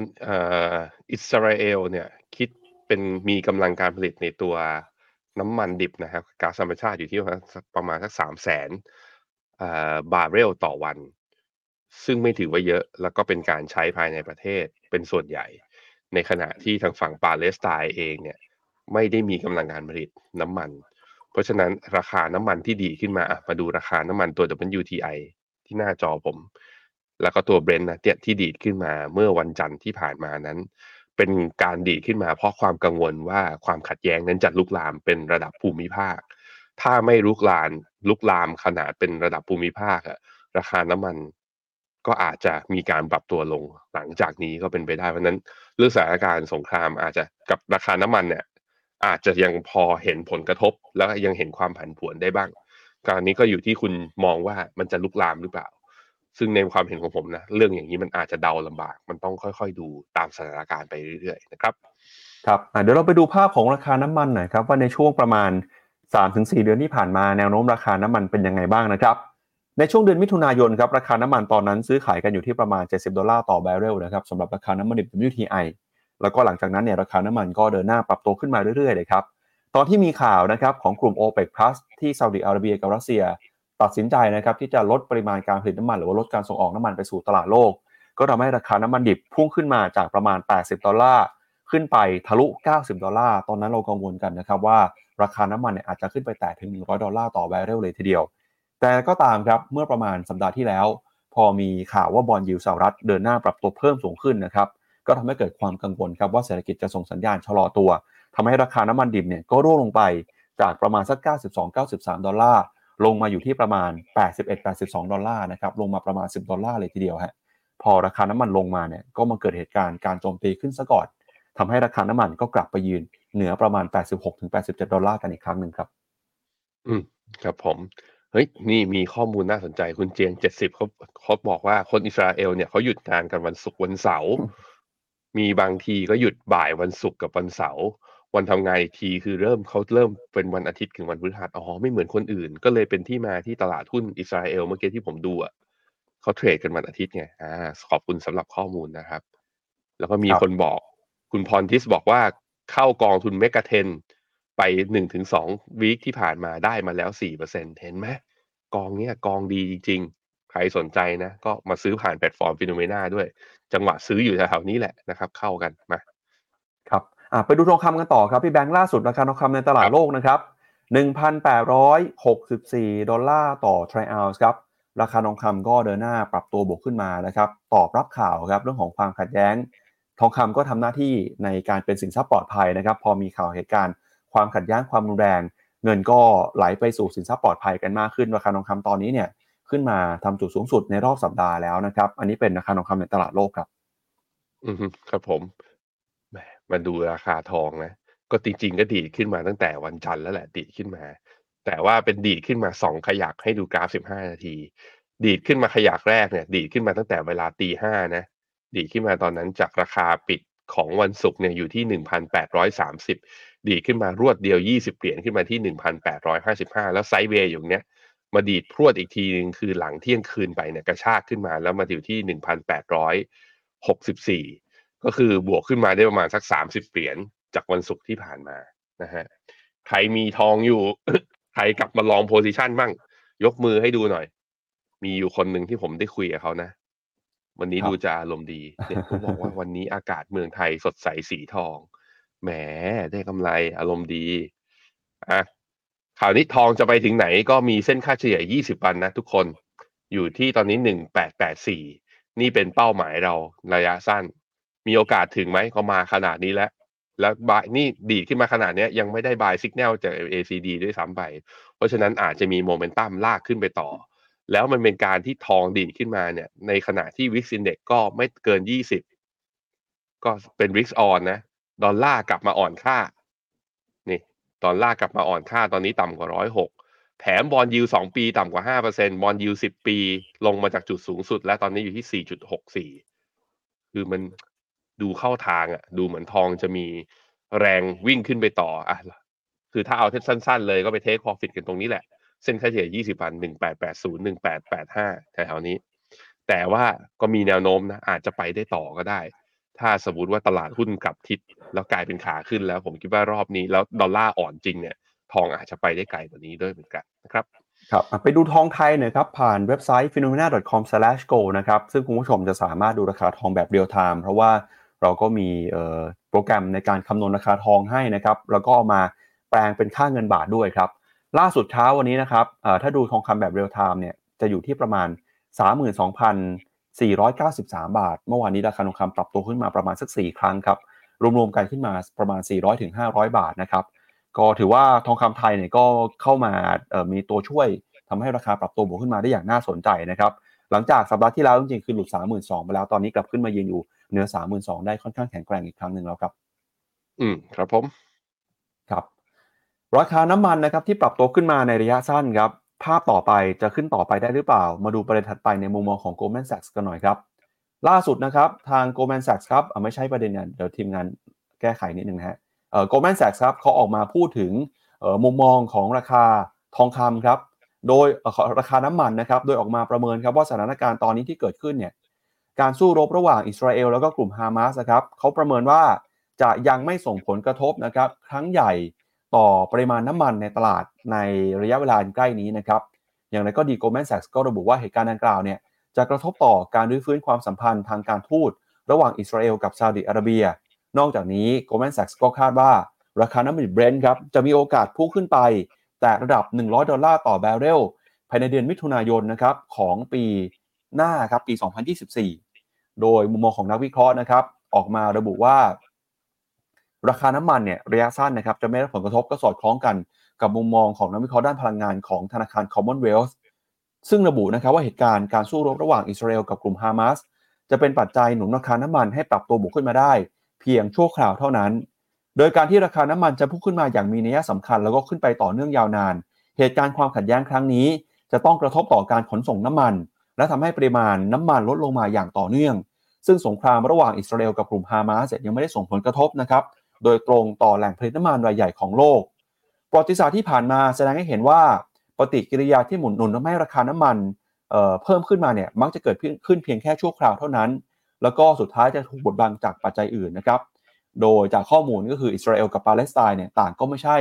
อิสราเอลเนี่ยคิดเป็นมีกำลังการผลิตในตัวน้ำมันดิบนะครับก๊าซธรรมชาติอยู่ที่ประมาณสักสามแสนบาร์เรลต่อวัน ซึ่งไม่ถือว่าเยอะ แล้วก็เป็นการใช้ภายในประเทศเป็นส่วนใหญ่ ในขณะที่ทางฝั่งปาเลสไตน์เองเนี่ยไม่ได้มีกำลังการผลิตน้ำมัน เพราะฉะนั้นราคาน้ำมันที่ดีขึ้นมามาดูราคาน้ำมันตัว WTI ที่หน้าจอผม แล้วก็ตัวเบรนท์นะเนี่ยที่ดีดขึ้นมาเมื่อวันจันทร์ที่ผ่านมานั้น เป็นการดีดขึ้นมาเพราะความกังวลว่าความขัดแย้งนั้นจะลุกลามเป็นระดับภูมิภาค ถ้าไม่ลุกลามลุกลามขนาดเป็นระดับภูมิภาคอะราคาน้ำมันก็อาจจะมีการปรับตัวลงหลังจากนี้ก็เป็นไปได้เพราะนั้น เรื่องสถานการณ์สงครามอาจจะกับราคาน้ำมันเนี่ยอาจจะยังพอเห็นผลกระทบ แล้วยังเห็นความผันผวนได้บ้างการนี้ก็อยู่ที่คุณมองว่ามันจะลุกลามหรือเปล่า ซึ่งในความเห็นของผมนะเรื่องอย่างนี้มันอาจจะเดาลำบาก มันต้องค่อยๆ ดูตามสถานการณ์ไปเรื่อยๆนะครับครับเดี๋ยวเราไปดูภาพของราคาน้ำมันหน่อยครับว่าในช่วงประมาณ 3-4 เดือนที่ผ่านมาแนวโน้มราคาน้ำมันเป็นยังไงบ้างนะครับ ในช่วงเดือนมิถุนายนครับราคาน้ำมันตอนนั้นซื้อขายกันอยู่ที่ประมาณ 70 ดอลลาร์ต่อแบเรลนะครับสำหรับราคาน้ำมันดิบ WTI แล้วก็หลังจากนั้นเนี่ยราคาน้ำมันก็เดินหน้าปรับตัวขึ้นมาเรื่อยๆเลยครับตอนที่มีข่าวนะครับของกลุ่ม OPEC Plus ที่ซาอุดิอาระเบียกับรัสเซีย ตัดสินใจนะครับที่จะลดปริมาณการผลิตน้ำมัน หรือว่าลดการส่งออกน้ำมันไปสู่ตลาดโลก ก็ทำให้ราคาน้ำมันดิบพุ่งขึ้นมาจากประมาณ 80 ดอลลาร์ขึ้นไปทะลุ 90 ดอลลาร์ตอนนั้นเรากังวลกันนะครับว่าราคาน้ำมันเนี่ยอาจจะขึ้นไปแตะถึง 100 ดอลลาร์ต่อบาร์เรลเลยทีเดียว แต่ก็ตามครับเมื่อประมาณสัปดาห์ที่แล้ว พอมีข่าวว่า bond yield สหรัฐเดินหน้าปรับตัวเพิ่มสูงขึ้นนะครับก็ทำให้เกิดความกังวลครับว่าเศรษฐกิจจะส่งสัญญาณชะลอตัวทำให้ราคาน้ำมันดิบเนี่ยก็ร่วงลงไปจากประมาณสัก 92-93 ดอลลาร์ลงมาอยู่ที่ประมาณ 81-82 ดอลลาร์นะครับลงมาประมาณ 10 ดอลลาร์เลยทีเดียวฮะพอราคาน้ำมันลงมาเนี่ยก็มาเกิดเหตุการณ์การโจมตีขึ้นซะก่อนทำให้ราคาน้ำมันก็กลับไปยืนเหนือประมาณ 86-87 ดอลลาร์กันอีกครั้งหนึ่งครับ อืมครับผม เฮ้ยนี่มีข้อมูลน่าสนใจคุณเจียงเจ็ดสิบเขาเขาบอกว่าคนอิสราเอลเนี่ยเขาหยุดงานกันวันศุกร์วันเสาร์มีบางทีก็หยุดบ่ายวันศุกร์กับวันเสาร์วันทำงานอีกทีคือเริ่มเขาเริ่มเป็นวันอาทิตย์ถึงวันพฤหัสอ๋อไม่เหมือนคนอื่น ก็เลยเป็นที่มาที่ตลาดหุ้นอิสราเอลเมื่อกี้ที่ผมดูอะเขาเทรดกันวันอาทิตย์ไงอ่าขอบคุณสำหรับข้อมูลนะครับ แล้วก็มีคนบอก คุณพรทิสบอกว่าเข้ากองทุนเมกะเทน ไปหนึ่งถึงสองวีคที่ผ่านมาได้มาแล้วสี่เปอร์เซ็นเห็นไหมกองเนี้ยกองดีจริง ๆ ใครสนใจนะ ก็มาซื้อผ่านแพลตฟอร์ม FINNOMENA ด้วย จังหวะซื้ออยู่แถวๆนี้แหละนะครับ เข้ากันมาครับไปดูทองคำกันต่อครับ พี่แบงค์ล่าสุดราคาทองคำในตลาดโลกนะครับ1,864 ดอลลาร์ต่อทรัลออนซ์ครับราคาทองคำก็เดินหน้าปรับตัวบวกขึ้นมานะครับตอบรับข่าวครับเรื่องของความขัดแย้ง ทองคำก็ทำหน้าที่ในการเป็นสินทรัพย์ปลอดภัยนะครับ พอมีข่าวเหตุการณ์ ความขัดแย้งความรุนแรง เงินก็ไหลไปสู่สินทรัพย์ปลอดภัยกันมากขึ้นราคาทองคำตอนนี้เนี่ยขึ้นมาทำจุดสูงสุดในรอบสัปดาห์แล้วนะครับ อันนี้เป็นราคาทองคำในตลาดโลกครับ อืมครับผมมาดูราคาทองนะก็จริงๆก็ดีขึ้นมาตั้งแต่วันจันทร์แล้วแหละดีขึ้นมา แต่ว่าเป็นดีดขึ้นมาสองขยักให้ดูกราฟ15นาที ดีดขึ้นมาขยักแรกเนี่ย ดีดขึ้นมาตั้งแต่เวลาตีห้านะ ดีดขึ้นมาตอนนั้นจากราคาปิด ของวันศุกร์เนี่ยอยู่ที่ 1,830 ดีดขึ้นมารวดเดียว 20 เหรียญขึ้นมาที่ 1,855 แล้ว sideway อยู่เนี้ยมาดีดพรวดอีกทีนึงคือหลังเที่ยงคืนไปเนี่ยกระชากขึ้นมาแล้วมาอยู่ที่ 1,864 ก็คือบวกขึ้นมาได้ประมาณสัก 30 เหรียญจากวันศุกร์ที่ผ่านมานะฮะใครมีทองอยู่ใครกลับมา long position บ้าง ยกมือให้ดูหน่อย มีอยู่คนหนึ่งที่ผมได้คุยกับเขานะ วันนี้ครับดูจะอารมณ์ดีเนี่ยเขาบอกว่าวันนี้อากาศเมืองไทยสดใสสีทอง แหมได้กำไรอารมณ์ดีอะข่าวนี้ทองจะไปถึงไหนก็มีเส้นค่าเฉลี่ย 20 วันนะทุกคน อยู่ที่ตอนนี้ 1884 นี่เป็นเป้าหมายเราระยะสั้น มีโอกาสถึงไหมก็มาขนาดนี้แล้ว แล้วบายนี่ดีดขึ้นมาขนาดเนี้ยยังไม่ได้บายสัญญาณจาก ACD ด้วยซ้ำไป เพราะฉะนั้นอาจจะมีโมเมนตัมลากขึ้นไปต่อ แล้วมันเป็นการที่ทองดีดขึ้นมาเนี่ย ในขณะที่ VIX Index ก็ไม่เกิน20ก็เป็น risk on นะ ดอลลาร์กลับมาอ่อนค่า นี่ ดอลลาร์กลับมาอ่อนค่าตอนนี้ต่ำกว่าร้อยหกแถม bond yield สองปีต่ำกว่าห้าเปอร์เซ็นต์ bond yield สิบปี ลงมาจากจุดสูงสุด และตอนนี้อยู่ที่สี่จุดหกสี่คือมันดูเข้าทางอะ ดูเหมือนทองจะมีแรงวิ่งขึ้นไปต่ออะคือถ้าเอาเทรดสั้นๆเลยก็ไป take profit กันตรงนี้แหละ เส้นค่าเฉลี่ย 20 วัน 1880 1885 แถวๆนี้ แต่ว่าก็มีแนวโน้มนะ อาจจะไปได้ต่อก็ได้ ถ้าสมมติว่าตลาดหุ้นกลับทิศแล้วกลายเป็นขาขึ้นแล้ว ผมคิดว่ารอบนี้แล้วดอลลาร์อ่อนจริงเนี่ย ทองอาจจะไปได้ไกลกว่านี้ด้วยเหมือนกันนะครับครับไปดูทองไทยหน่อยครับ ผ่านเว็บไซต์ finnomena.com/gold นะครับ ซึ่งคุณผู้ชมจะสามารถดูราคาทองแบบเรียลไทม์เพราะว่าเราก็มีโปรแกรมในการคำนวณราคาทองให้นะครับ แล้วก็เอามาแปลงเป็นค่าเงินบาทด้วยครับ ล่าสุดเช้าวันนี้นะครับถ้าดูทองคำแบบเรียลไทม์เนี่ยจะอยู่ที่ประมาณ 32,493 บาท เมื่อวานนี้ราคาทองคำปรับตัวขึ้นมาประมาณสัก 4 ครั้งครับ รวมๆกันขึ้นมาประมาณ 400ถึง500 บาทนะครับก็ถือว่าทองคำไทยเนี่ยก็เข้ามามีตัวช่วยทำให้ราคาปรับตัวบวกขึ้นมาได้อย่างน่าสนใจนะครับหลังจากสัปดาห์ที่แล้วจริงๆคือหลุด 32,000ไปแล้วตอนนี้กลับขึ้นมายืนอยู่เหนือ 32,000ได้ค่อนข้างแข็งแกร่งอีกครั้งหนึ่งแล้วครับ อืมครับผม ราคาน้ำมันนะครับที่ปรับตัวขึ้นมาในระยะสั้นครับภาพต่อไปจะขึ้นต่อไปได้หรือเปล่า มาดูประเด็นถัดไปในมุมมองของ Goldman Sachs กันหน่อยครับ ล่าสุดนะครับทาง Goldman Sachs ครับไม่ใช่ประเด็นเนี่ยเดี๋ยวทีมงานแก้ไขนิดนึงนะฮะ Goldman Sachs ครับเขาออกมาพูดถึงมุมมองของราคาทองคำครับ โดยราคาน้ำมันนะครับ โดยออกมาประเมินครับว่าสถานการณ์ตอนนี้ที่เกิดขึ้นเนี่ยการสู้รบระหว่างอิสราเอลแล้วก็กลุ่มฮามาสนะครับเขาประเมินว่าจะยังไม่ส่งผลกระทบนะครับ ครั้งใหญ่ ต่อปริมาณน้ำมันในตลาดในระยะเวลาอันใกล้นี้นะครับ อย่างไรก็ดี Goldman Sachs ก็ระบุว่าเหตุการณ์ดังกล่าวเนี่ยจะกระทบต่อการรื้อฟื้นความสัมพันธ์ทางการทูตระหว่างอิสราเอลกับซาอุดิอาระเบีย นอกจากนี้ Goldman Sachs ก็คาดว่าราคาน้ำมันเบรนท์ครับจะมีโอกาสพุ่งขึ้นไป แต่ระดับ 100 ดอลลาร์ต่อแบเรลภายในเดือนมิถุนายนนะครับของปีหน้าครับปี 2024 โดยมุมมองของนักวิเคราะห์นะครับออกมาระบุว่า ราคาน้ำมันเนี่ยระยะสั้นนะครับจะไม่รับผลกระทบก็สอดคล้องกันกับมุมมองของนักวิเคราะห์ด้านพลังงานของธนาคาร Commonwealth ซึ่งระบุนะครับว่าเหตุการณ์การสู้รบระหว่างอิสราเอลกับกลุ่มฮามาสจะเป็นปัจจัยหนุนราคาน้ำมันให้ปรับตัวบวกขึ้นมาได้ เพียงชั่วคราวเท่านั้น โดยการที่ราคาน้ำมันจะพุ่งขึ้นมาอย่างมีนัยสำคัญ แล้วก็ขึ้นไปต่อเนื่องยาวนาน เหตุการณ์ความขัดแย้งครั้งนี้ จะต้องกระทบต่อการขนส่งน้ำมัน และทำให้ปริมาณน้ำมันลดลงมาอย่างต่อเนื่อง ซึ่งสงครามระหว่างอิสราเอลกับกลุ่มฮามาสยังไม่ได้ส่งผลกระทบนะครับ โดยตรงต่อแหล่งผลิตน้ำมันรายใหญ่ของโลก ประวัติศาสตร์ที่ผ่านมาแสดงให้เห็นว่าปฏิกิริยาที่หมุนหนุนทำให้ราคาน้ำมันเเพิ่มขึ้นมาเนี่ยมักจะเกิดขึ้นเพียงแค่ชั่วคราวเท่านั้น แล้วก็สุดท้ายจะถูกบดบังจากปัจจัยอื่นนะครับ โดยจากข้อมูลก็คืออิสราเอลกับปาเลสไตน์เนี่ยต่างก็ไม่ใช่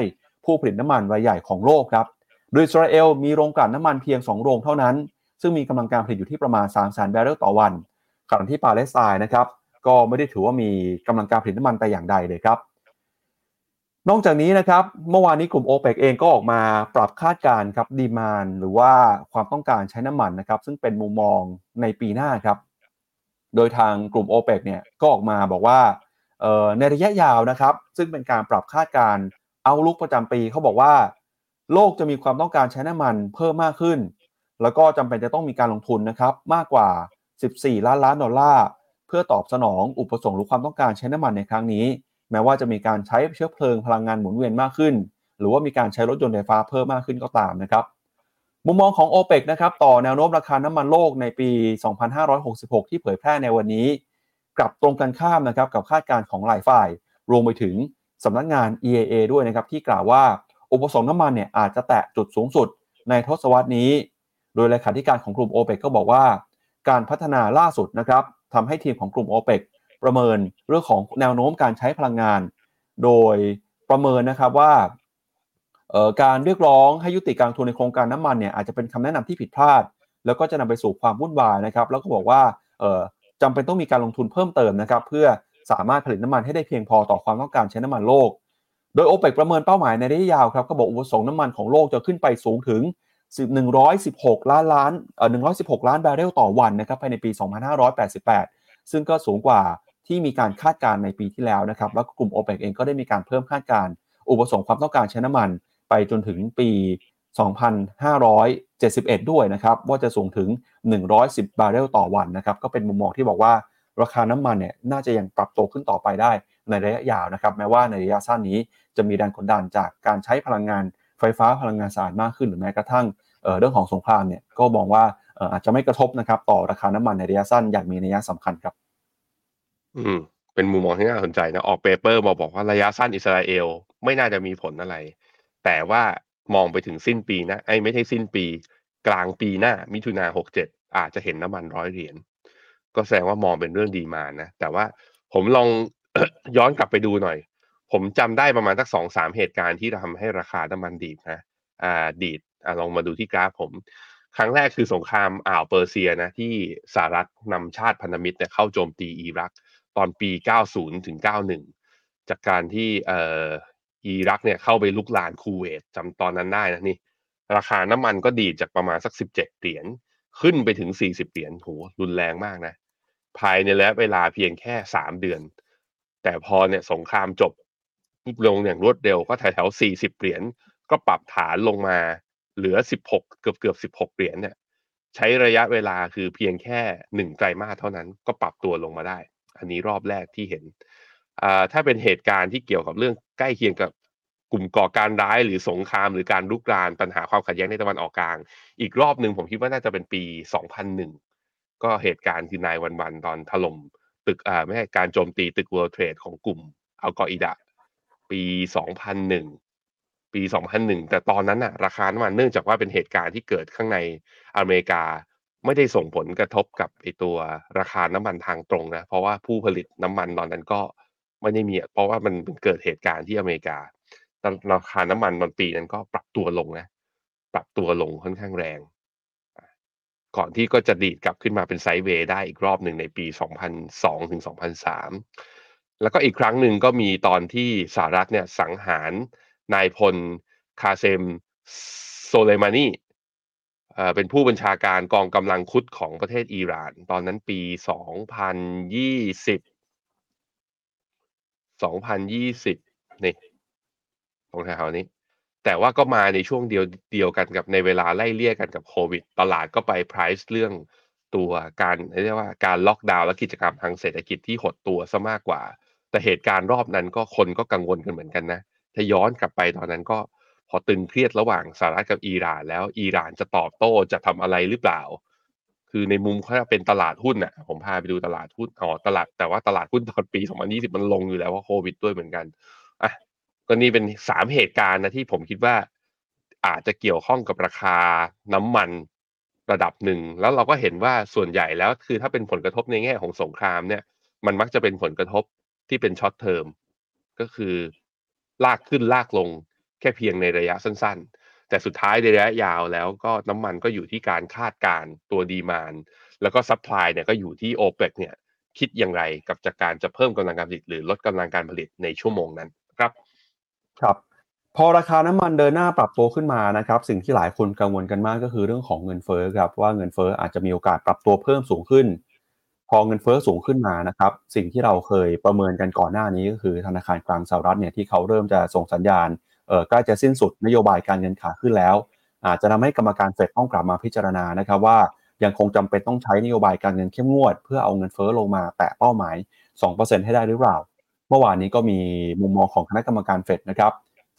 ผู้ผลิตน้ำมันรายใหญ่ของโลกครับ โดยอิสราเอลมีโรงกลั่นน้ำมันเพียง 2 โรงเท่านั้น ซึ่งมีกำลังการผลิตอยู่ที่ประมาณ3 0 0 0 0แบเรลต่อวันขณะที่ปาเลสไตน์นะครับก็ไม่ได้ถือว่ามีกำลังการผลิตน้ำมันแต่อย่างใดเลยครับ นอกจากนี้นะครับเมื่อวานนี้กลุ่ม o p e ปเองก็ออกมาปรับคาดการณ์ครับดีมานหรือว่าความต้องการใช้น้ำมันนะครับ ซึ่งเป็นมุมมองในปีหน้าครับ โดยทางกลุ่ม o p e ปเนี่ยก็ออกมาบอกว่าในระยะยาวนะครับ ซึ่งเป็นการปรับคาดการณ์เอาลุกประจำปีเขาบอกว่า โลกจะมีความต้องการใช้น้ำมันเพิ่มมากขึ้น แล้วก็จำเป็นจะต้องมีการลงทุนนะครับมากกว่า 14 ล้านล้านดอลลาร์เพื่อตอบสนองอุปสงค์หรือความต้องการใช้น้ำมันในครั้งนี้ แม้ว่าจะมีการใช้เชื้อเพลิงพลังงานหมุนเวียนมากขึ้น หรือว่ามีการใช้รถยนต์ไฟฟ้าเพิ่มมากขึ้นก็ตามนะครับมุมมองของ o p e ปนะครับต่อแนวโน้มราคาน้ำมันโลกในปี 2566 ที่เผยแพร่ในวันนี้ กลับตรงกันข้ามนะครับกับคาดการณ์ของหลายฝ่าย รวมไปถึงสำนักงาน EAA ด้วยนะครับที่กล่าวว่าอุปสงค์น้ำมันเนี่ยอาจจะแตะจุดสูงสุดในทศวรรษนี้ โดยเลขาธิการของกลุ่ม o p e ปก็บอกว่า การพัฒนาล่าสุดนะครับทำให้ทีมของกลุ่ม o p e ป ประเมินเรื่องของแนวโน้มการใช้พลังงาน โดยประเมินนะครับว่าการเรียกร้องให้ยุติการทุนในโครงการน้ำมันเนี่ยอาจจะเป็นคำแนะนำที่ผิดพลาด แล้วก็จะนำไปสู่ความวุ่นวายนะครับ แล้วก็บอกว่าจำเป็นต้องมีการลงทุนเพิ่มเติมนะครับ เพื่อสามารถผลิตน้ำมันให้ได้เพียงพอต่อความต้องการใช้น้ำมันโลก โดยโอเปกประเมินเป้าหมายในระยะยาวครับก็บอกอุปสงค์น้ำมันของโลกจะขึ้นไปสูงถึง116 ล้านล้านเอ่อ116 ล้านบาร์เรลต่อวันนะครับภายในปี 2588 ซึ่งก็สูงกว่า ที่มีการคาดการณ์ในปีที่แล้วนะครับ แล้วกลุ่ม o p e ปเองก็ได้มีการเพิ่มคาดการณ์อุปสงค์ความต้องการใช้น้ำมันไปจนถึงปี 2571 ด้วยนะครับ ว่าจะสูงถึง 110 บาร์เรลต่อวันนะครับ ก็เป็นมุมมองที่บอกว่าราคาน้ำมันเนี่ยน่าจะยังปรับตัวขึ้นต่อไปได้ในระยะยาวนะครับ แม้ว่าในระยะสั้นนี้จะมีแรงกดดันจากการใช้พลังงานไฟฟ้าพลังงานสะอาดมากขึ้นหรือแม้กระทั่งเเรื่องของสงครามเนี่ยก็มองว่าอาจจะไม่กระทบนะครับต่อราคาน้ำมันในระยะสั้นอย่างมีนัยสำคัญครับ อืม เป็นมุมมองที่น่าสนใจนะ ออก paper มาบอกว่าระยะสั้นอิสราเอลไม่น่าจะมีผลอะไร แต่ว่ามองไปถึงสิ้นปีนะไอ้ไม่ใช่สิ้นปี กลางปีหน้า มิถุนาหกเจ็ดอาจจะเห็นน้ำมันร้อยเหรียญก็แสดงว่ามองเป็นเรื่อง demand นะ แต่ว่าผมลองย้อนกลับไปดูหน่อย ผมจำได้ประมาณสักสองสามเหตุการณ์ที่ทำให้ราคาน้ำมันดีดนะ อ่าดีดอ่าลองมาดูที่กราฟผมครั้งแรกคือสงครามอ่าวเปอร์เซียนะที่สหรัฐนำชาติพันธมิตรเนี่ยเข้าโจมตีอิรัก ตอนปี 90 ถึง 91 จากการที่เอ่ออิรักเนี่ยเข้าไปลุกลานคูเวตจำตอนนั้นได้นะนี่ ราคาน้ำมันก็ดีจากประมาณสัก 17 เหรียญขึ้นไปถึง 40 เหรียญโหรุนแรงมากนะ ภายในระยะเวลาเพียงแค่ 3 เดือน แต่พอเนี่ยสงครามจบลงอย่างรวดเร็วก็แถวแถว 40 เหรียญก็ปรับฐานลงมาเหลือ 16 เกือบเกือบ 16 เหรียญเนี่ยใช้ระยะเวลาคือเพียงแค่หนึ่งไตรมาสเท่านั้นก็ปรับตัวลงมาได้ อันนี้รอบแรกที่เห็นถ้าเป็นเหตุการณ์ที่เกี่ยวกับเรื่องใกล้เคียงกับกลุ่มก่อการร้ายหรือสงคราม หรือการลุกรานปัญหาความขัดแย้งในตะวันออกกลาง อีกรอบหนึ่งผมคิดว่าน่าจะเป็นปี 2001 ก็เหตุการณ์คือนายวันวันตอนถล่มตึกอ่าไม่ใช่การโจมตีตึก World Trade ของกลุ่มอัลกออิดะ ปี 2001 ปี 2001 แต่ตอนนั้นน่ะราคาน้ำมันเนื่องจากว่าเป็นเหตุการณ์ที่เกิดข้างในอเมริกา ไม่ได้ส่งผลกระทบกับไอตัวราคาน้ำมันทางตรงนะ เพราะว่าผู้ผลิตน้ำมันตอนนั้นก็ไม่ได้มี เพราะว่ามันเกิดเหตุการณ์ที่อเมริการาคาน้ำมันตอนปีนั้นก็ปรับตัวลงนะ ปรับตัวลงค่อนข้างแรง ก่อนที่ก็จะดีดกลับขึ้นมาเป็น sideway ได้อีกรอบหนึ่งในปี 2002ถึง2003 แล้วก็อีกครั้งหนึ่งก็มีตอนที่สหรัฐเนี่ยสังหารนายพลคาเซมโซเลมานี เป็นผู้บัญชาการกองกำลังคุดส์ของประเทศอิหร่าน ตอนนั้นปี 2020 2020 นี่ตรงแถวนี้ แต่ว่าก็มาในช่วงเดียวเดียวกันกับในเวลาไล่เลี่ยกันกับโควิด ตลาดก็ไป price เรื่องตัวการเรียกว่าการล็อกดาวน์และกิจกรรมทางเศรษฐกิจที่หดตัวซะมากกว่า แต่เหตุการณ์รอบนั้นก็คนก็กังวลกันเหมือนกันนะ ถ้าย้อนกลับไปตอนนั้นก็ อตึงเครียดระหว่างสหรัฐกับอิหร่าน แล้วอิหร่านจะตอบโต้จะทำอะไรหรือเปล่า คือในมุมเขาเป็นตลาดหุ้นน่ะ ผมพาไปดูตลาดหุ้นอ๋อตลาดแต่ว่าตลาดหุ้นตอนปี 2020 มันลงอยู่แล้วว่าะโควิดด้วยเหมือนกันอะก็นี่เป็นสามเหตุการณ์นะที่ผมคิดว่าอาจจะเกี่ยวข้องกับราคาน้ำมันระดับหนึ่ง แล้วเราก็เห็นว่าส่วนใหญ่แล้วคือถ้าเป็นผลกระทบในแง่ของสงครามเนี่ย มันมักจะเป็นผลกระทบที่เป็น short term ก็คือลากขึ้นลากลง แค่เพียงในระยะสั้นๆ แต่สุดท้ายในระยะยาวแล้วก็น้ำมันก็อยู่ที่การคาดการณ์ตัว demand แล้วก็ supply เนี่ยก็อยู่ที่โอเปกเนี่ยคิดอย่างไรกับจากการจะเพิ่มกำลังการผลิต หรือลดกำลังการผลิตในชั่วโมงนั้นครับ ครับ พอราคาน้ำมันเดินหน้าปรับตัวขึ้นมานะครับ สิ่งที่หลายคนกังวลกันมากก็คือเรื่องของเงินเฟ้อครับว่าเงินเฟ้ออาจจะมีโอกาสปรับตัวเพิ่มสูงขึ้นพอเงินเฟ้อสูงขึ้นมานะครับ สิ่งที่เราเคยประเมินกันก่อนหน้านี้ก็คือธนาคารกลางสหรัฐเนี่ยที่เขาเริ่มจะส่งสัญญาณ ใกล้จะสิ้นสุดนโยบายการเงินขาขึ้นแล้ว อาจจะทำให้กรรมการเฟดต้องกลับมาพิจารณานะครับว่ายังคงจำเป็นต้องใช้นโยบายการเงินเข้มงวด เพื่อเอาเงินเฟ้อลงมาแตะเป้าหมาย 2%ให้ได้หรือเปล่า เมื่อวานนี้ก็มีมุมมองของคณะกรรมการเฟดนะครับ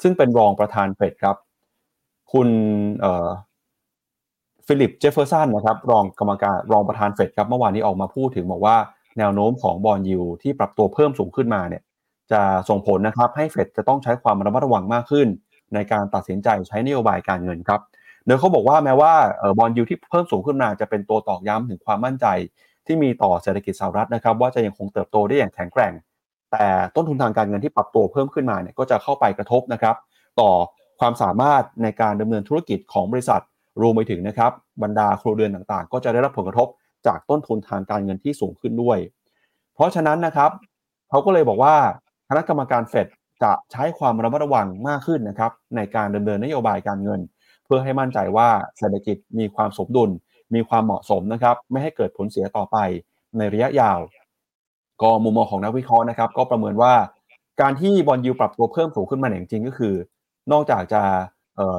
ซึ่งเป็นรองประธานเฟดครับ คุณฟิลิป เจฟเฟอร์สันนะครับ รองกรรมการรองประธานเฟดครับ เมื่อวานนี้ออกมาพูดถึงบอกว่าแนวโน้มของ bond yield ที่ปรับตัวเพิ่มสูงขึ้นมาเนี่ย จะส่งผลนะครับให้เฟดจะต้องใช้ความระมัดระวังมากขึ้น ในการตัดสินใจใช้นโยบายการเงินครับโดยเขาบอกว่าแม้ว่าบอลยูที่เพิ่มสูงขึ้นมาจะเป็นตัวตอกย้ำถึงความมั่นใจ ที่มีต่อเศรษฐกิจสหรัฐนะครับ ว่าจะยังคงเติบโตได้อย่างแข็งแกร่ง แต่ต้นทุนทางการเงินที่ปรับตัวเพิ่มขึ้นมาเนี่ยก็จะเข้าไปกระทบนะครับต่อความสามารถในการดำเนินธุรกิจของบริษัทรวมไปถึงนะครับบรรดาครัวเรือนต่างๆ ก็จะได้รับผลกระทบจากต้นทุนทางการเงินที่สูงขึ้นด้วย เพราะฉะนั้นนะครับเขาก็เลยบอกว่า คณะกรรมการเฟดจะใช้ความระมัดระวังมากขึ้นนะครับในการดำเนินนโยบายการเงิน เพื่อให้มั่นใจว่าเศรษฐกิจมีความสมดุล มีความเหมาะสมนะครับไม่ให้เกิดผลเสียต่อไปในระยะยาว ก็มุมมองของนักวิเคราะห์นะครับ ก็ประเมินว่าการที่บอลยูปรับตัวเพิ่มสูงขึ้นมาอย่างจริงก็คือ นอกจากจะ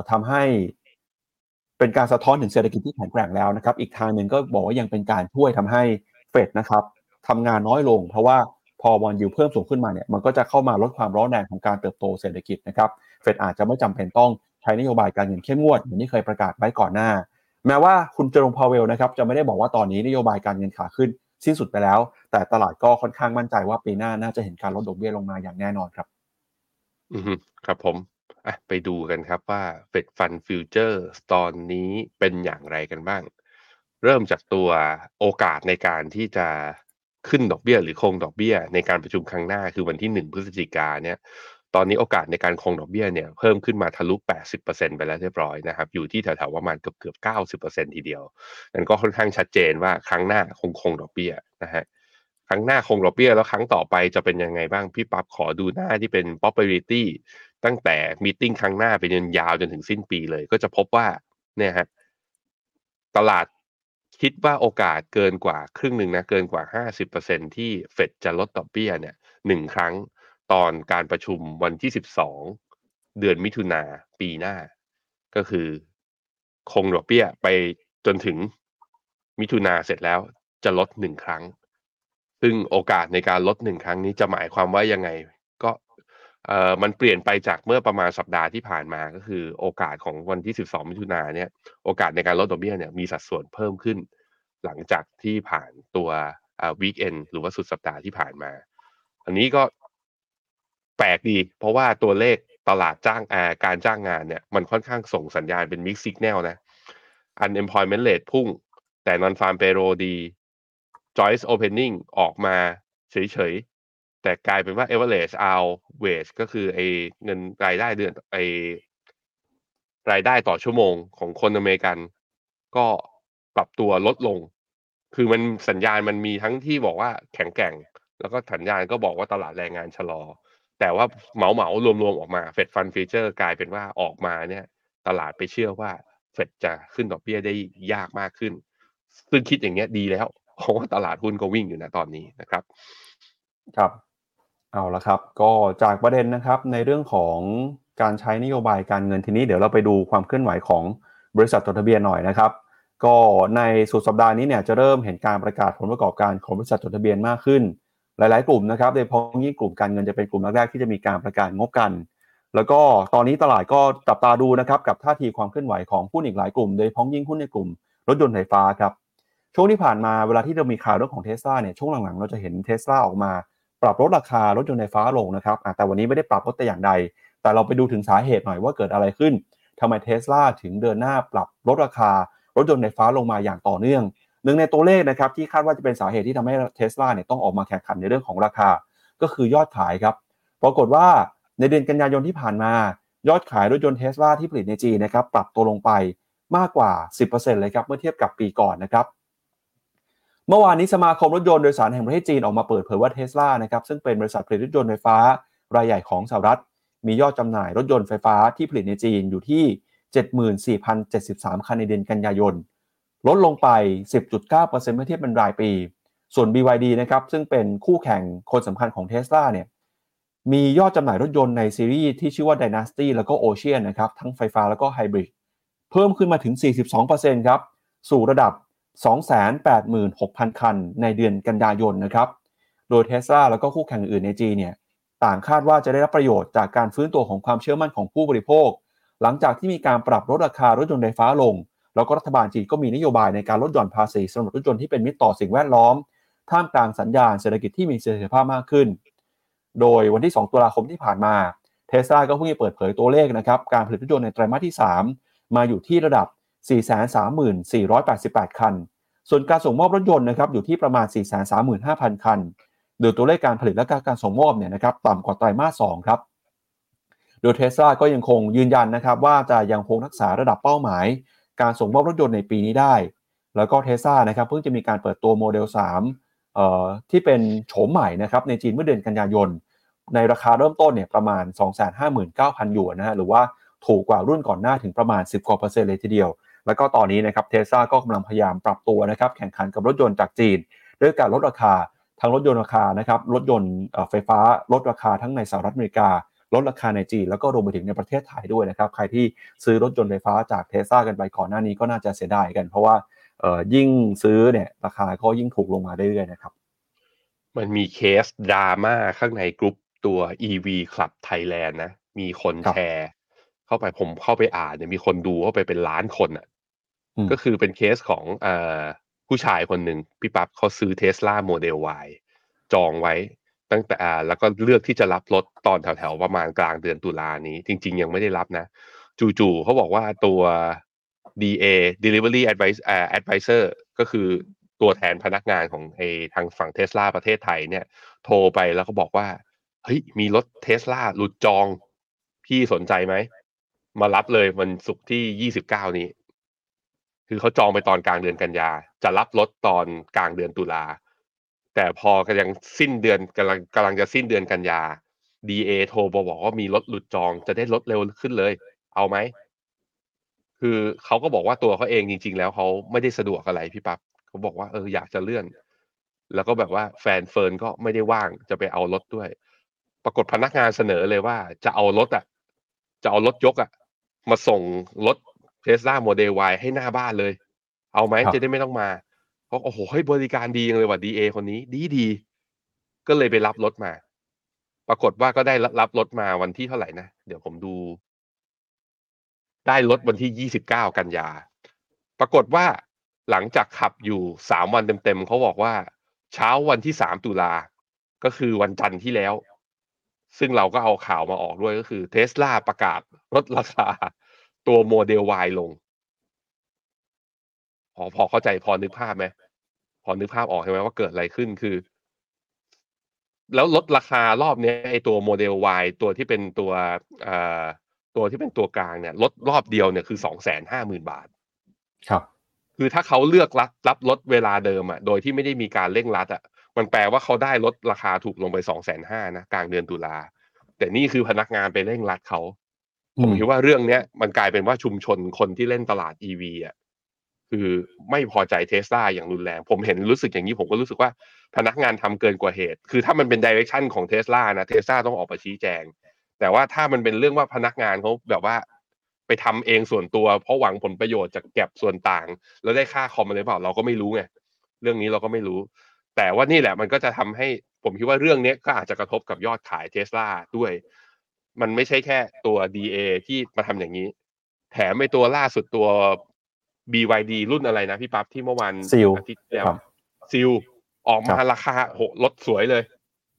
ทำให้เป็นการสะท้อนถึงเศรษฐกิจที่แข็งแกร่งแล้วนะครับ อีกทางหนึ่งก็บอกว่ายังเป็นการช่วยทำให้เฟดนะครับทำงานน้อยลง เพราะว่า พอบอลยูเพิ่มสูงขึ้นมาเนี่ยมันก็จะเข้ามาลดความร้อนแรงของการเติบโตเศรษฐกิจนะครับเฟดอาจจะไม่จำเป็นต้องใช้นโยบายการเงินเข้มงวดอย่างที่เคยประกาศไว้ก่อนหน้า แม้ว่าคุณเจอรงพาวเวลนะครับจะไม่ได้บอกว่าตอนนี้นโยบายการเงินขาขึ้นสิ้นสุดไปแล้ว แต่ตลาดก็ค่อนข้างมั่นใจว่าปีหน้าน่าจะเห็นการลดดอกเบี้ยลงมาอย่างแน่นอนครับ อืมครับผมอะไปดูกันครับว่า Fed Fund Future ตอนนี้เป็นอย่างไรกันบ้าง เริ่มจากตัวโอกาสในการที่จะ ขึ้นดอกเบี้ยหรือคงดอกเบี้ยในการประชุมครั้งหน้าคือวันที่ 1 พฤศจิกาเนี่ยตอนนี้โอกาสในการคงดอกเบี้ยเนี่ยเพิ่มขึ้นมาทะลุ 80%ไปแล้วเรียบร้อยนะครับอยู่ที่แถวๆประมาณเกือบเกือบ90%ทีเดียวนั่นก็ค่อนข้างชัดเจนว่าครั้งหน้าคงคงดอกเบี้ยนะฮะครั้งหน้าคงดอกเบี้ยแล้วครั้งต่อไปจะเป็นยังไงบ้างพี่ปั๊บขอดูหน้าที่เป็น popularity ตั้งแต่มีติ้งครั้งหน้าไปจนยาวจนถึงสิ้นปีเลย ก็จะพบว่าเนี่ยฮะตลาด คิดว่าโอกาสเกินกว่าครึ่งหนึ่งนะเกินกว่า 50%ที่เฟดจะลดดอกเบี้ยเนี่ยหนึ่งครั้งตอนการประชุมวันที่ 12 เดือนมิถุนาปีหน้า ก็คือคงดอกเบี้ยไปจนถึงมิถุนาเสร็จแล้วจะลดหนึ่งครั้ง ซึ่งโอกาสในการลดหนึ่งครั้งนี้จะหมายความว่ายังไง ก็ เอ่อมันเปลี่ยนไปจากเมื่อประมาณสัปดาห์ที่ผ่านมาก็คือโอกาสของวันที่ 12 มิถุนาเนี่ยโอกาสในการลดดอกเบี้ยเนี่ยมีสัดส่วนเพิ่มขึ้น หลังจากที่ผ่านตัวอ่า weekend หรือว่าสุดสัปดาห์ที่ผ่านมา อันนี้ก็แปลกดี เพราะว่าตัวเลขตลาดจ้างอ่าการจ้างงานเนี่ยมันค่อนข้างส่งสัญญาณเป็น mixed signal นะ unemployment rate พุ่ง แต่ non farm payroll ดี job opening ออกมาเฉย แต่กลายเป็นว่า average hourly wage ก็คือไอเงินรายได้เดือนไอรายได้ต่อชั่วโมงของคนอเมริกัน ก็ปรับตัวลดลง คือมันสัญญาณมันมีทั้งที่บอกว่าแข็งแกร่ง แล้วก็สัญญาณก็บอกว่าตลาดแรงงานชะลอ แต่ว่าเหมาเหมารวมๆออกมาเฟดฟันฟีเจอร์กลายเป็นว่าออกมาเนี่ย ตลาดไปเชื่อว่าเฟดจะขึ้นดอกเบี้ยได้ยากมากขึ้น ซึ่งคิดอย่างเงี้ยดีแล้ว เพราะว่าตลาดหุ้นก็วิ่งอยู่นะตอนนี้นะครับ ครับ เอาละครับ ก็จากประเด็นนะครับในเรื่องของการใช้นโยบายการเงินทีนี้เดี๋ยวเราไปดูความเคลื่อนไหวของบริษัทจดทะเบียนหน่อยนะครับ ก็ในสุดสัปดาห์นี้เนี่ยจะเริ่มเห็นการประกาศผลประกอบการของบริษัทจดทะเบียนมากขึ้น หลาย ๆ กลุ่มนะครับโดยเฉพาะยิ่งกลุ่มการเงินจะเป็นกลุ่มแรกๆที่จะมีการประกาศงบกัน แล้วก็ตอนนี้ตลาดก็จับตาดูนะครับกับท่าทีความเคลื่อนไหวของหุ้นอีกหลายกลุ่มโดยเฉพาะยิ่งหุ้นในกลุ่มรถยนต์ไฟฟ้าครับช่วงที่ผ่านมาเวลาที่เรามีข่าวเรื่องของเทสลาเนี่ยช่วงหลังๆ เราจะเห็นเทสลาออกมา ปรับลดราคารถยนต์ไฟฟ้าลงนะครับแต่วันนี้ไม่ได้ปรับลดแต่อย่างใด แต่เราไปดูถึงสาเหตุหน่อยว่าเกิดอะไรขึ้นทำไมเทสลาถึงเดินหน้าปรับลดราคารถยนต์ไฟฟ้าลงมาอย่างต่อเนื่อง หนึ่งในตัวเลขนะครับที่คาดว่าจะเป็นสาเหตุที่ทำให้เทสลาเนี่ยต้องออกมาแข่งขันในเรื่องของราคา ก็คือยอดขายครับปรากฏว่าในเดือนกันยายนที่ผ่านมา ยอดขายรถยนต์เทสลาที่ผลิตในจีนนะครับปรับตัวลงไปมากกว่า 10%เลยครับเมื่อเทียบกับปีก่อนนะครับ เมื่อวานนี้สมาคมรถยนต์โดยสารแห่งประเทศจีนออกมาเปิดเผยว่าเทสลานะครับซึ่งเป็นบริษัทผลิตรถยนต์ไฟฟ้ารายใหญ่ของสหรัฐ มียอดจำหน่ายรถยนต์ไฟฟ้าที่ผลิตในจีนอยู่ที่ 74,073 คันในเดือนกันยายน ลดลงไป 10.9%เมื่อเทียบเป็นรายปี ส่วน BYD นะครับซึ่งเป็นคู่แข่งคนสำคัญของ Tesla เนี่ยมียอดจำหน่ายรถยนต์ในซีรีส์ที่ชื่อว่า Dynasty แล้วก็ Ocean นะครับทั้งไฟฟ้าแล้วก็ไฮบริดเพิ่มขึ้นมาถึง 42%ครับสู่ระดับ 286,000 คันในเดือนกันยายนนะครับ โดย Tesla แล้วก็คู่แข่งอื่นในจีนเนี่ยต่างคาดว่าจะได้รับประโยชน์จากการฟื้นตัวของความเชื่อมั่นของผู้บริโภค หลังจากที่มีการปรับลดราคารถยนต์ไฟฟ้าลง แล้วก็รัฐบาลจีนก็มีนโยบายในการลดหย่อนภาษีสำหรับรถยนต์ที่เป็นมิตรต่อสิ่งแวดล้อม ท่ามกลางสัญญาณเศรษฐกิจที่มีเสถียรภาพมากขึ้น โดยวันที่ 2 ตุลาคมที่ผ่านมาเทสลาก็เพิ่งจะเปิดเผยตัวเลขนะครับการผลิตรถยนต์ในไตรมาสที่ 3 มาอยู่ที่ระดับ 434,88 คัน ส่วนการส่งมอบรถยนต์นะครับอยู่ที่ประมาณ 435,000 คัน โดยตัวเลขการผลิตและการส่งมอบเนี่ยนะครับต่ำกว่าไตรมาส2ครับ โดยเทสลาก็ยังคงยืนยันนะครับว่าจะยังคงรักษาระดับเป้าหมาย การส่งมอบรถยนต์ในปีนี้ได้ แล้วก็เทสลานะครับเพิ่งจะมีการเปิดตัวโมเดล3ที่เป็นโฉมใหม่นะครับในจีนเมื่อเดือนกันยายนในราคาเริ่มต้นเนี่ยประมาณ 259,000หยวนนะฮะหรือว่าถูกกว่ารุ่นก่อนหน้าถึงประมาณ 10กว่าเปอร์เซ็นต์เลยทีเดียว แล้วก็ตอนนี้นะครับเทสลาก็กำลังพยายามปรับตัวนะครับแข่งขันกับรถยนต์จากจีน ด้วยการลดราคาทั้งรถยนต์ราคานะครับรถยนต์ไฟฟ้าลดราคาทั้งในสหรัฐอเมริกาลดราคาในจีนแล้วก็รวมไปถึงในประเทศไทยด้วยนะครับใครที่ซื้อรถยนต์ไฟฟ้าจากเทสลากันไปก่อนหน้านี้ก็น่าจะเสียดายกัน เพราะว่าเอ่อยิ่งซื้อเนี่ยราคาก็ยิ่งถูกลงมาเรื่อยๆนะครับมันมีเคสดราม่าข้างในกลุ่มตัว EV Club Thailand นะ มีคนครับแชร์ เข้าไปผมเข้าไปอ่านเนี่ยมีคนดูเข้าไปเป็นล้านคนอะอืม ก็คือเป็นเคสของอผู้ชายคนหนึ่งพี่ปั๊บเขาซื้อเทสลาโมเดล Y จองไว้ตั้งแต่แล้วก็เลือกที่จะรับรถตอนแถวๆ ประมาณกลางเดือนตุลานี้ จริง ๆ ยังไม่ได้รับนะ จู่ๆเขาบอกว่าตัว DA Delivery Advice อ่า Advisor ก็คือตัวแทนพนักงานของไอทางฝั่งเทสลาประเทศไทยเนี่ย โทรไปแล้วก็บอกว่า เฮ้ย มีรถเทสลาหลุดจอง พี่สนใจไหม มารับเลยวันศุกร์ที่ยี่สิบเก้านี้ คือเขาจองไปตอนกลางเดือนกันยา จะรับรถตอนกลางเดือนตุลา แต่พอกำลังสิ้นเดือนกำลังกำลังจะสิ้นเดือนกันยา DA โทรบอกว่ามีรถหลุดจองจะได้รถเร็วขึ้นเลย เอาไหม คือเขาก็บอกว่าตัวเขาเองจริง ๆ แล้วเขาไม่ได้สะดวกอะไรพี่ปั๊บเขาบอกว่าเอออยากจะเลื่อน แล้วก็แบบว่าแฟนเฟิร์นก็ไม่ได้ว่างจะไปเอารถด้วย ปรากฏพนักงานเสนอเลยว่าจะเอารถอะ จะเอารถยกอะ มาส่งรถ เทสลาโมเดล Y ให้หน้าบ้านเลย เอาไหมครับจะได้ไม่ต้องมาเพราะโอ้โหให้บริการดีจังเลยว่ะ DA คนนี้ดีดี ก็เลยไปรับรถมา ปรากฏว่าก็ได้รับรถมาวันที่เท่าไหร่นะ เดี๋ยวผมดู ได้รถวันที่ยี่สิบเก้ากันยา ปรากฏว่าหลังจากขับอยู่สามวันเต็มๆเขาบอกว่า เช้าวันที่สามตุลา ก็คือวันจันทร์ที่แล้ว ซึ่งเราก็เอาข่าวมาออกด้วยก็คือเทสลาประกาศลดราคา ตัวโมเดล Y ลง พอพอเข้าใจพอนึกภาพไหมพอนึกภาพออกใช่ไหมว่าเกิดอะไรขึ้นคือ แล้วลดราคารอบเนี้ยไอตัวโมเดล Y ตัวที่เป็นตัวเอ่อตัวที่เป็นตัวกลางเนี่ยลดรอบเดียวเนี่ยคือสองแสนห้าหมื่นบาท ครับ คือถ้าเขาเลือกรับรับลดเวลาเดิมอะ โดยที่ไม่ได้มีการเร่งรัดอะ มันแปลว่าเขาได้ลดราคาถูกลงไปสองแสนห้านะกลางเดือนตุลาแต่นี่คือพนักงานไปเร่งรัดเขา ผมคิดว่าเรื่องเนี้ยมันกลายเป็นว่าชุมชนคนที่เล่นตลาด EV อะคือไม่พอใจเทสลาอย่างรุนแรง ผมเห็นรู้สึกอย่างนี้ผมก็รู้สึกว่าพนักงานทำเกินกว่าเหตุ คือถ้ามันเป็นดิเรกชันของเทสลานะเทสลาต้องออกมาชี้แจง แต่ว่าถ้ามันเป็นเรื่องว่าพนักงานเขาแบบว่า ไปทำเองส่วนตัว เพราะหวังผลประโยชน์จากแก็บส่วนต่าง แล้วได้ค่าคอมอะไรเปล่าเราก็ไม่รู้ไงเรื่องนี้เราก็ไม่รู้ แต่ว่านี่แหละมันก็จะทำให้ผมคิดว่าเรื่องนี้ก็อาจจะกระทบกับยอดขายเทสลาด้วย มันไม่ใช่แค่ตัว DA ที่มาทำอย่างนี้ แถมไอ้ตัวล่าสุดตัว BYD รุ่นอะไรนะพี่ปั๊บที่เมื่อวาน Seal อาทิตย์ที่แล้วครับ Seal ออกมาครับราคาโหรถสวยเลย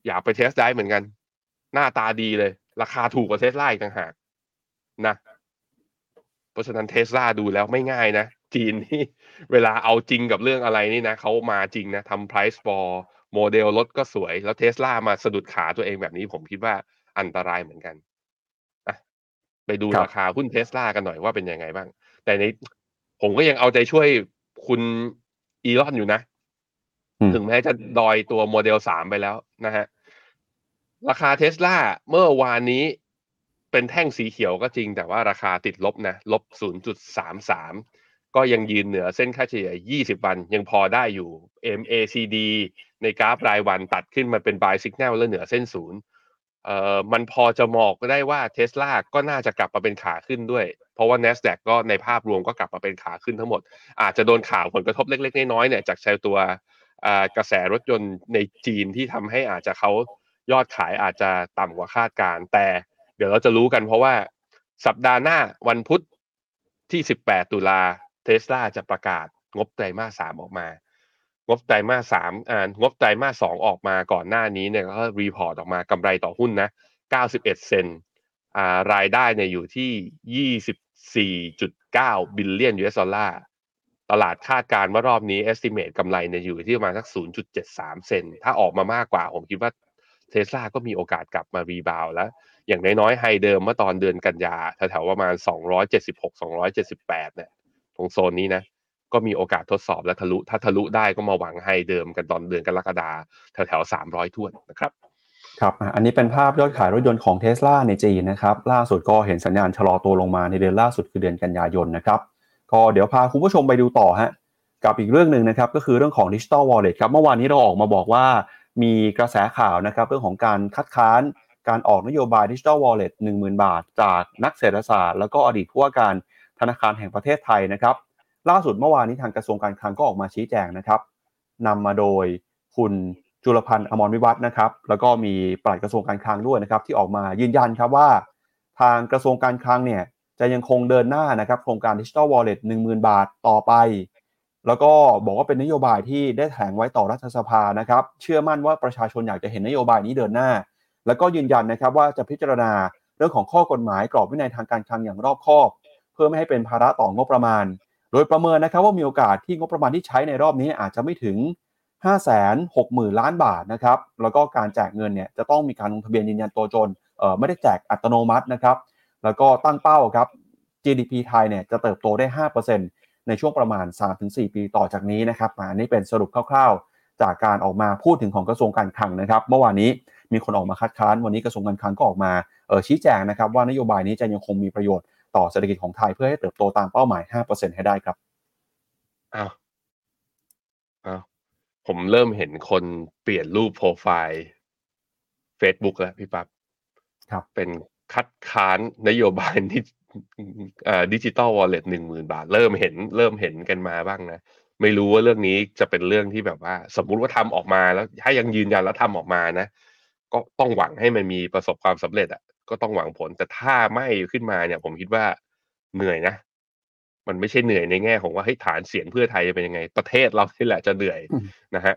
อยากไป test ได้เหมือนกัน หน้าตาดีเลย ราคาถูกกว่าเทสลาอีกต่างหากนะ เพราะฉะนั้นเทสลาดูแล้วไม่ง่ายนะ จีนนี่เวลาเอาจริงกับเรื่องอะไรนี่นะเขามาจริงนะทำ price war โมเดลรถก็สวย แล้วเทสลามาสะดุดขาตัวเองแบบนี้ผมคิดว่าอันตรายเหมือนกันอะ ไปดูครับราคาหุ้นเทสลากันหน่อยว่าเป็นยังไงบ้าง แต่ในผมก็ยังเอาใจช่วยคุณอีลอนอยู่นะอืมถึงแม้จะดอยตัวโมเดลสามไปแล้วนะฮะ ราคาเทสลาเมื่อวานนี้เป็นแท่งสีเขียวก็จริง แต่ว่าราคาติดลบนะ ลบ 0.33 ก็ยังยืนเหนือเส้นค่าเฉลี่ย 20 วัน ยังพอได้อยู่ MACD ในกราฟรายวันตัดขึ้นมาเป็น buy signal แล้วเหนือเส้นศูนย์ เอ่อมันพอจะมองได้ว่าเทสลาก็น่าจะกลับมาเป็นขาขึ้นด้วย เพราะว่า NASDAQ ก็ในภาพรวมก็กลับมาเป็นขาขึ้นทั้งหมด อาจจะโดนข่าวผลกระทบเล็กๆ น้อยๆเนี่ยจากใช้ตัวกระแสรถยนต์ในจีนที่ทำให้อาจจะเขายอดขายอาจจะต่ำกว่าคาดการแต่เดี๋ยวเราจะรู้กันเพราะว่าสัปดาห์หน้าวันพุธที่ 18 ตุลาเทสลาจะประกาศงบไตรมาสสามออกมา งบไตรมาสสามอ่างบไตรมาสสองออกมาก่อนหน้านี้เนี่ยก็ report ออกมากำไรต่อหุ้นนะ 91 เซนอ่ารายได้เนี่ยอยู่ที่ 24.9 บิลเลียน US ดอลลาร์ตลาดคาดการณ์ว่ารอบนี้ estimate กำไรเนี่ยอยู่ที่ประมาณสัก 0.73 เซนถ้าออกมามากกว่า ผมคิดว่าเทสลาก็มีโอกาสกลับมา rebound แล้ว อย่างน้อยๆ high เดิมเมื่อตอนเดือนกันยาแถวๆประมาณ 276-278 เนี่ย ตรงโซนนี้นะ ก็มีโอกาสทดสอบและทะลุ ถ้าทะลุได้ก็มาหวังไฮเดิมกันตอนเดือนกรกฎาแถวๆ300ท้อยทวนนะครับครับอันนี้เป็นภาพยอดขายรถยนต์ของเท s l a ในจีนนะครับล่าสุดก็เห็นสัญญาณชะลอตัวลงมาในเดือนล่าสุดคือเดือนกันยายนนะครับก็เดี๋ยวพาคุณผู้ชมไปดูต่อฮะกับอีกเรื่องหนึ่งนะครับก็คือเรื่องของ Digital Wallet ครับเมื่อวานนี้เราออกมาบอกว่ามีกระแสข่าวนะครับเรื่องของการคัดค้านการออกนโยบาย Digital Wallet 10,000บาท จากนักเศรษฐศาสตร์ แล้วก็อดีตผู้ว่าการธนาคารแห่งประเทศไทยนะครับ ล่าสุดเมื่อวานนี้ทางกระทรวงการคลังก็ออกมาชี้แจงนะครับนำมาโดยคุณจุลพันธ์อมรวิวัฒน์นะครับ แล้วก็มีปลัดกระทรวงการคลังด้วยนะครับ ที่ออกมายืนยันครับว่า ทางกระทรวงการคลังเนี่ยจะยังคงเดินหน้านะครับ โครงการ Digital Wallet 10,000บาทต่อไป แล้วก็บอกว่าเป็นนโยบายที่ได้แถลงไว้ต่อรัฐสภานะครับ เชื่อมั่นว่าประชาชนอยากจะเห็นนโยบายนี้เดินหน้า แล้วก็ยืนยันนะครับว่าจะพิจารณาเรื่องของข้อกฎหมายกรอบวินัยทางการคลังอย่างรอบคอบ เพื่อไม่ให้เป็นภาระต่องบประมาณ โดยประเมินนะครับว่ามีโอกาสที่งบประมาณที่ใช้ในรอบนี้อาจจะไม่ถึง 5 6 0 0 0 0 ล้านบาทนะครับแล้วก็การแจกเงินเนี่ยจะต้องมีการลงทะเบียนยืนยันตัวตนไม่ได้แจกอัตโนมัตินะครับแล้วก็ตั้งเป้าครับ GDP ไทยเนี่ยจะเติบโตได้ 5%ในช่วงประมาณ 3-4 ปีต่อจากนี้นะครับอันนี้เป็นสรุปคร่าวๆ จากการออกมาพูดถึงของกระทรวงการคลังนะครับ เมื่อวานนี้มีคนออกมาคัดค้าน วันนี้กระทรวงการคลังก็ออกมาชี้แจงนะครับว่านโยบายนี้จะยังคงมีประโยชน์ ต่อเศรษฐกิจของไทยเพื่อให้เติบโตตามเป้าหมาย 5%ให้ได้ครับอ้าวอ้าวผมเริ่มเห็นคนเปลี่ยนรูปโปรไฟล์ Facebook แล้วพี่ปั๊บครับ เป็นคัดค้านนโยบายดิดิจิตอลวอลเล็ตหนึ่งหมื่นบาท เริ่มเห็นเริ่มเห็นกันมาบ้างนะ ไม่รู้ว่าเรื่องนี้จะเป็นเรื่องที่แบบว่า สมมุติว่าทำออกมาแล้ว ถ้ายังยืนยันแล้วทำออกมานะ ก็ต้องหวังให้มันมีประสบความสำเร็จอะ ก็ต้องหวังผล แต่ถ้าไม่ขึ้นมาเนี่ย ผมคิดว่าเหนื่อยนะ มันไม่ใช่เหนื่อยในแง่ของว่าเฮ้ยฐานเสียงเพื่อไทยจะเป็นยังไง ประเทศเราที่แหละจะเหนื่อยอืมนะฮะ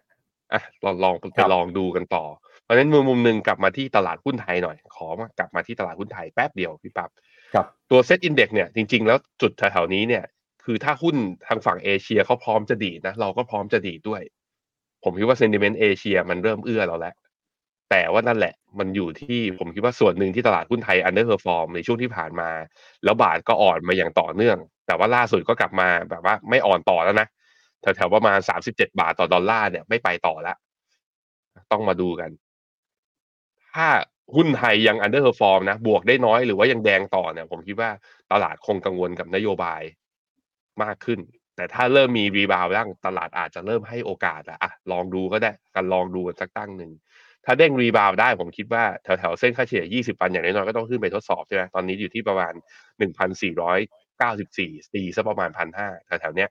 อะลองลองไปครับลองดูกันต่อ เพราะฉะนั้นมุมมุมหนึ่งกลับมาที่ตลาดหุ้นไทยหน่อย ขอมากลับมาที่ตลาดหุ้นไทยแป๊บเดียวพี่ปับ๊บครับตัว SET Index เนี่ยจริง ๆ แล้วจุดแถวๆนี้เนี่ย คือถ้าหุ้นทางฝั่งเอเชียเขาพร้อมจะดีดนะ เราก็พร้อมจะดีดด้วย ผมคิดว่า sentiment เอเชียมันเริ่มเอื้อเราแล้ว แต่ว่านั่นแหละ มันอยู่ที่ผมคิดว่าส่วนหนึ่งที่ตลาดหุ้นไทย underperform ในช่วงที่ผ่านมา แล้วบาทก็อ่อนมาอย่างต่อเนื่อง แต่ว่าล่าสุดก็กลับมาแบบว่าไม่อ่อนต่อแล้วนะแถวๆประมาณสามสิบเจ็ดบาทต่อดอลลาร์เนี่ยไม่ไปต่อแล้วต้องมาดูกัน ถ้าหุ้นไทยยัง underperform นะ บวกได้น้อยหรือว่ายังแดงต่อเนี่ย ผมคิดว่าตลาดคงกังวลกับนโยบายมากขึ้น แต่ถ้าเริ่มมี rebound บ้างตลาดอาจจะเริ่มให้โอกาสอะอะลองดูก็ได้กันลองดูกันสักตั้งหนึ่ง ถ้าเด้ง rebound ได้ผมคิดว่าแถวๆเส้นค่าเฉลี่ย 20 วันอย่างน้อยๆก็ต้องขึ้นไปทดสอบใช่ไหมตอนนี้อยู่ที่ประมาณ 1,494ตีสักประมาณ 1,500แถวๆเนี้ย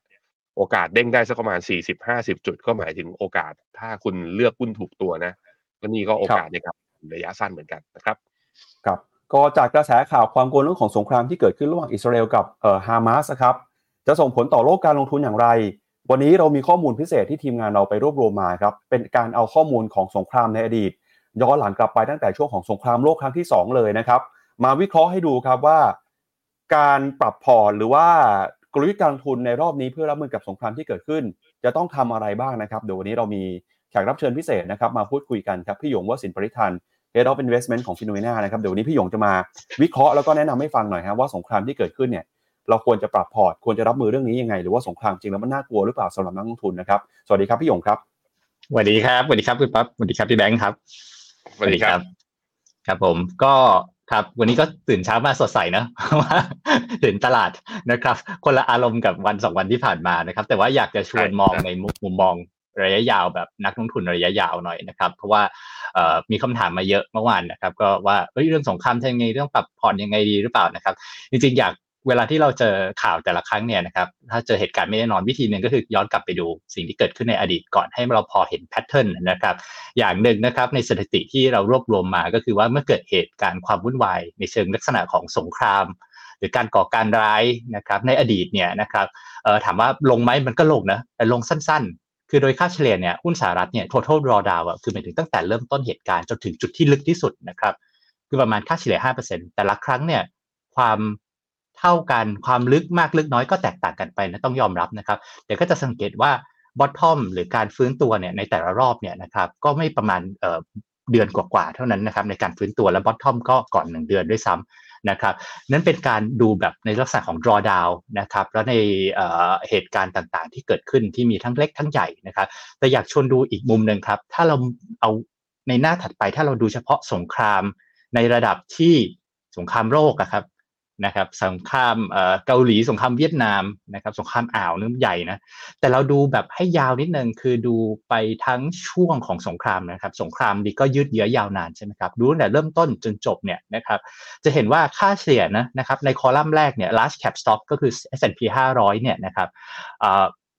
โอกาสเด้งได้สักประมาณ 40-50 จุดก็หมายถึงโอกาส ถ้าคุณเลือกหุ้นถูกตัวนะก็นี่ก็โอกาสในการระยะสั้นเหมือนกันนะครับครับก็จากกระแสข่าวความกังวลเรื่องของสงครามที่เกิดขึ้นระหว่างอิสราเอลกับเอ่อฮามาสครับจะส่งผลต่อโลกการลงทุนอย่างไร วันนี้เรามีข้อมูลพิเศษที่ทีมงานเราไปรวบรวมมาครับ เป็นการเอาข้อมูลของสงครามในอดีต ย้อนหลังกลับไปตั้งแต่ช่วงของสงครามโลกครั้งที่ 2 เลยนะครับ มาวิเคราะห์ให้ดูครับว่า การปรับพอร์ตหรือว่ากลยุทธ์การลงทุนในรอบนี้เพื่อรับมือกับสงครามที่เกิดขึ้น จะต้องทำอะไรบ้างนะครับ เดี๋ยววันนี้เรามีแขกรับเชิญพิเศษนะครับมาพูดคุยกันครับพี่หยงวสินปริทัน Head of Investment ของ Finnomena นะครับเดี๋ยววันนี้พี่หยงจะมาวิเคราะห์แล้วก็แนะนำให้ฟังหน่อยครับว่าสงครามที่เกิดขึ้นเนี่ย เราควรจะปรับพอร์ตควรจะรับมือเรื่องนี้ยังไง หรือว่าสงครามจริงแล้วมันน่ากลัวหรือเปล่าสำหรับนักลงทุนนะครับสวัสดีครับพี่หยงครับสวัสดีครับสวัสดีครับคุณปั๊บสวัสดีครับพี่แบงค์ครับสวัสดีครับ ครับผมก็ครับวันนี้ก็ตื่นเช้ามาสดใสนะเพราะว่าเห็นตลาดนะครับ คนละอารมณ์กับวันสองวันที่ผ่านมานะครับ แต่ว่าอยากจะชวนใช่มองครับในมุมมุมมองระยะยาวแบบนักลงทุนระยะยาวหน่อยนะครับ เพราะว่าเอ่อมีคำถามมาเยอะเมื่อวานนะครับ ก็ว่าเอ้ยเรื่องสงครามทำยังไงเรื่องปรับผ่อนยังไงดีหรือเปล่านะครับ จริงๆอยาก เวลาที่เราเจอข่าวแต่ละครั้งเนี่ยนะครับถ้าเจอเหตุการณ์ไม่แน่นอนวิธีหนึ่งก็คือย้อนกลับไปดูสิ่งที่เกิดขึ้นในอดีตก่อนให้เราพอเห็นแพทเทิร์นนะครับอย่างหนึ่งนะครับในสถิติที่เรารวบรวมมาก็คือว่าเมื่อเกิดเหตุการณ์ความวุ่นวายในเชิงลักษณะของสงคราม หรือการก่อการร้ายนะครับในอดีตเนี่ยนะครับถามว่าลงไหมมันก็ลงนะแต่ลงสั้นๆ คือโดยค่าเฉลี่ยเนี่ยหุ้นสหรัฐเนี่ย total drawdown อะคือหมายถึงตั้งแต่เริ่มต้นเหตุการณ์จนถึงจุดที่ลึกที่สุดนะครับคือประมาณค่าเฉลี่ย5%แต่ละครั้งเนี่ยความ เท่ากันความลึกมากลึกน้อยก็แตกต่างกันไปนะต้องยอมรับนะครับเดี๋ยวก็จะสังเกตว่า bottom หรือการฟื้นตัวเนี่ยในแต่ละรอบเนี่ยนะครับก็ไม่ประมาณเเดือนกว่าๆเท่านั้นนะครับในการฟื้นตัวและ bottom ก็ก่อนหนึ่งเดือนด้วยซ้ำนะครับนั่นเป็นการดูแบบในลักษณะของ drawdown นะครับแล้วในเเหตุการณ์ต่างๆ ที่เกิดขึ้นที่มีทั้งเล็กทั้งใหญ่นะครับแต่อยากชวนดูอีกมุมหนึ่งครับ ถ้าเราเอาในหน้าถัดไปถ้าเราดูเฉพาะสงครามในระดับที่สงครามโลกอะครับ นะครับสงครามเกาหลีสงครามเวียดนามนะครับสงครามอ่าวนึกใหญ่นะแต่เราดูแบบให้ยาวนิดนึงคือดูไปทั้งช่วงของสงครามนะครับ สงครามดีก็ยืดเยื้อยาวนานใช่ไหมครับดูตั้งแต่เริ่มต้นจนจบเนี่ยนะครับจะเห็นว่าค่าเฉลี่ยนะนะครับในคอลัมน์แรกเนี่ย large cap stock ก็คือ S&P 500เนี่ยนะครับ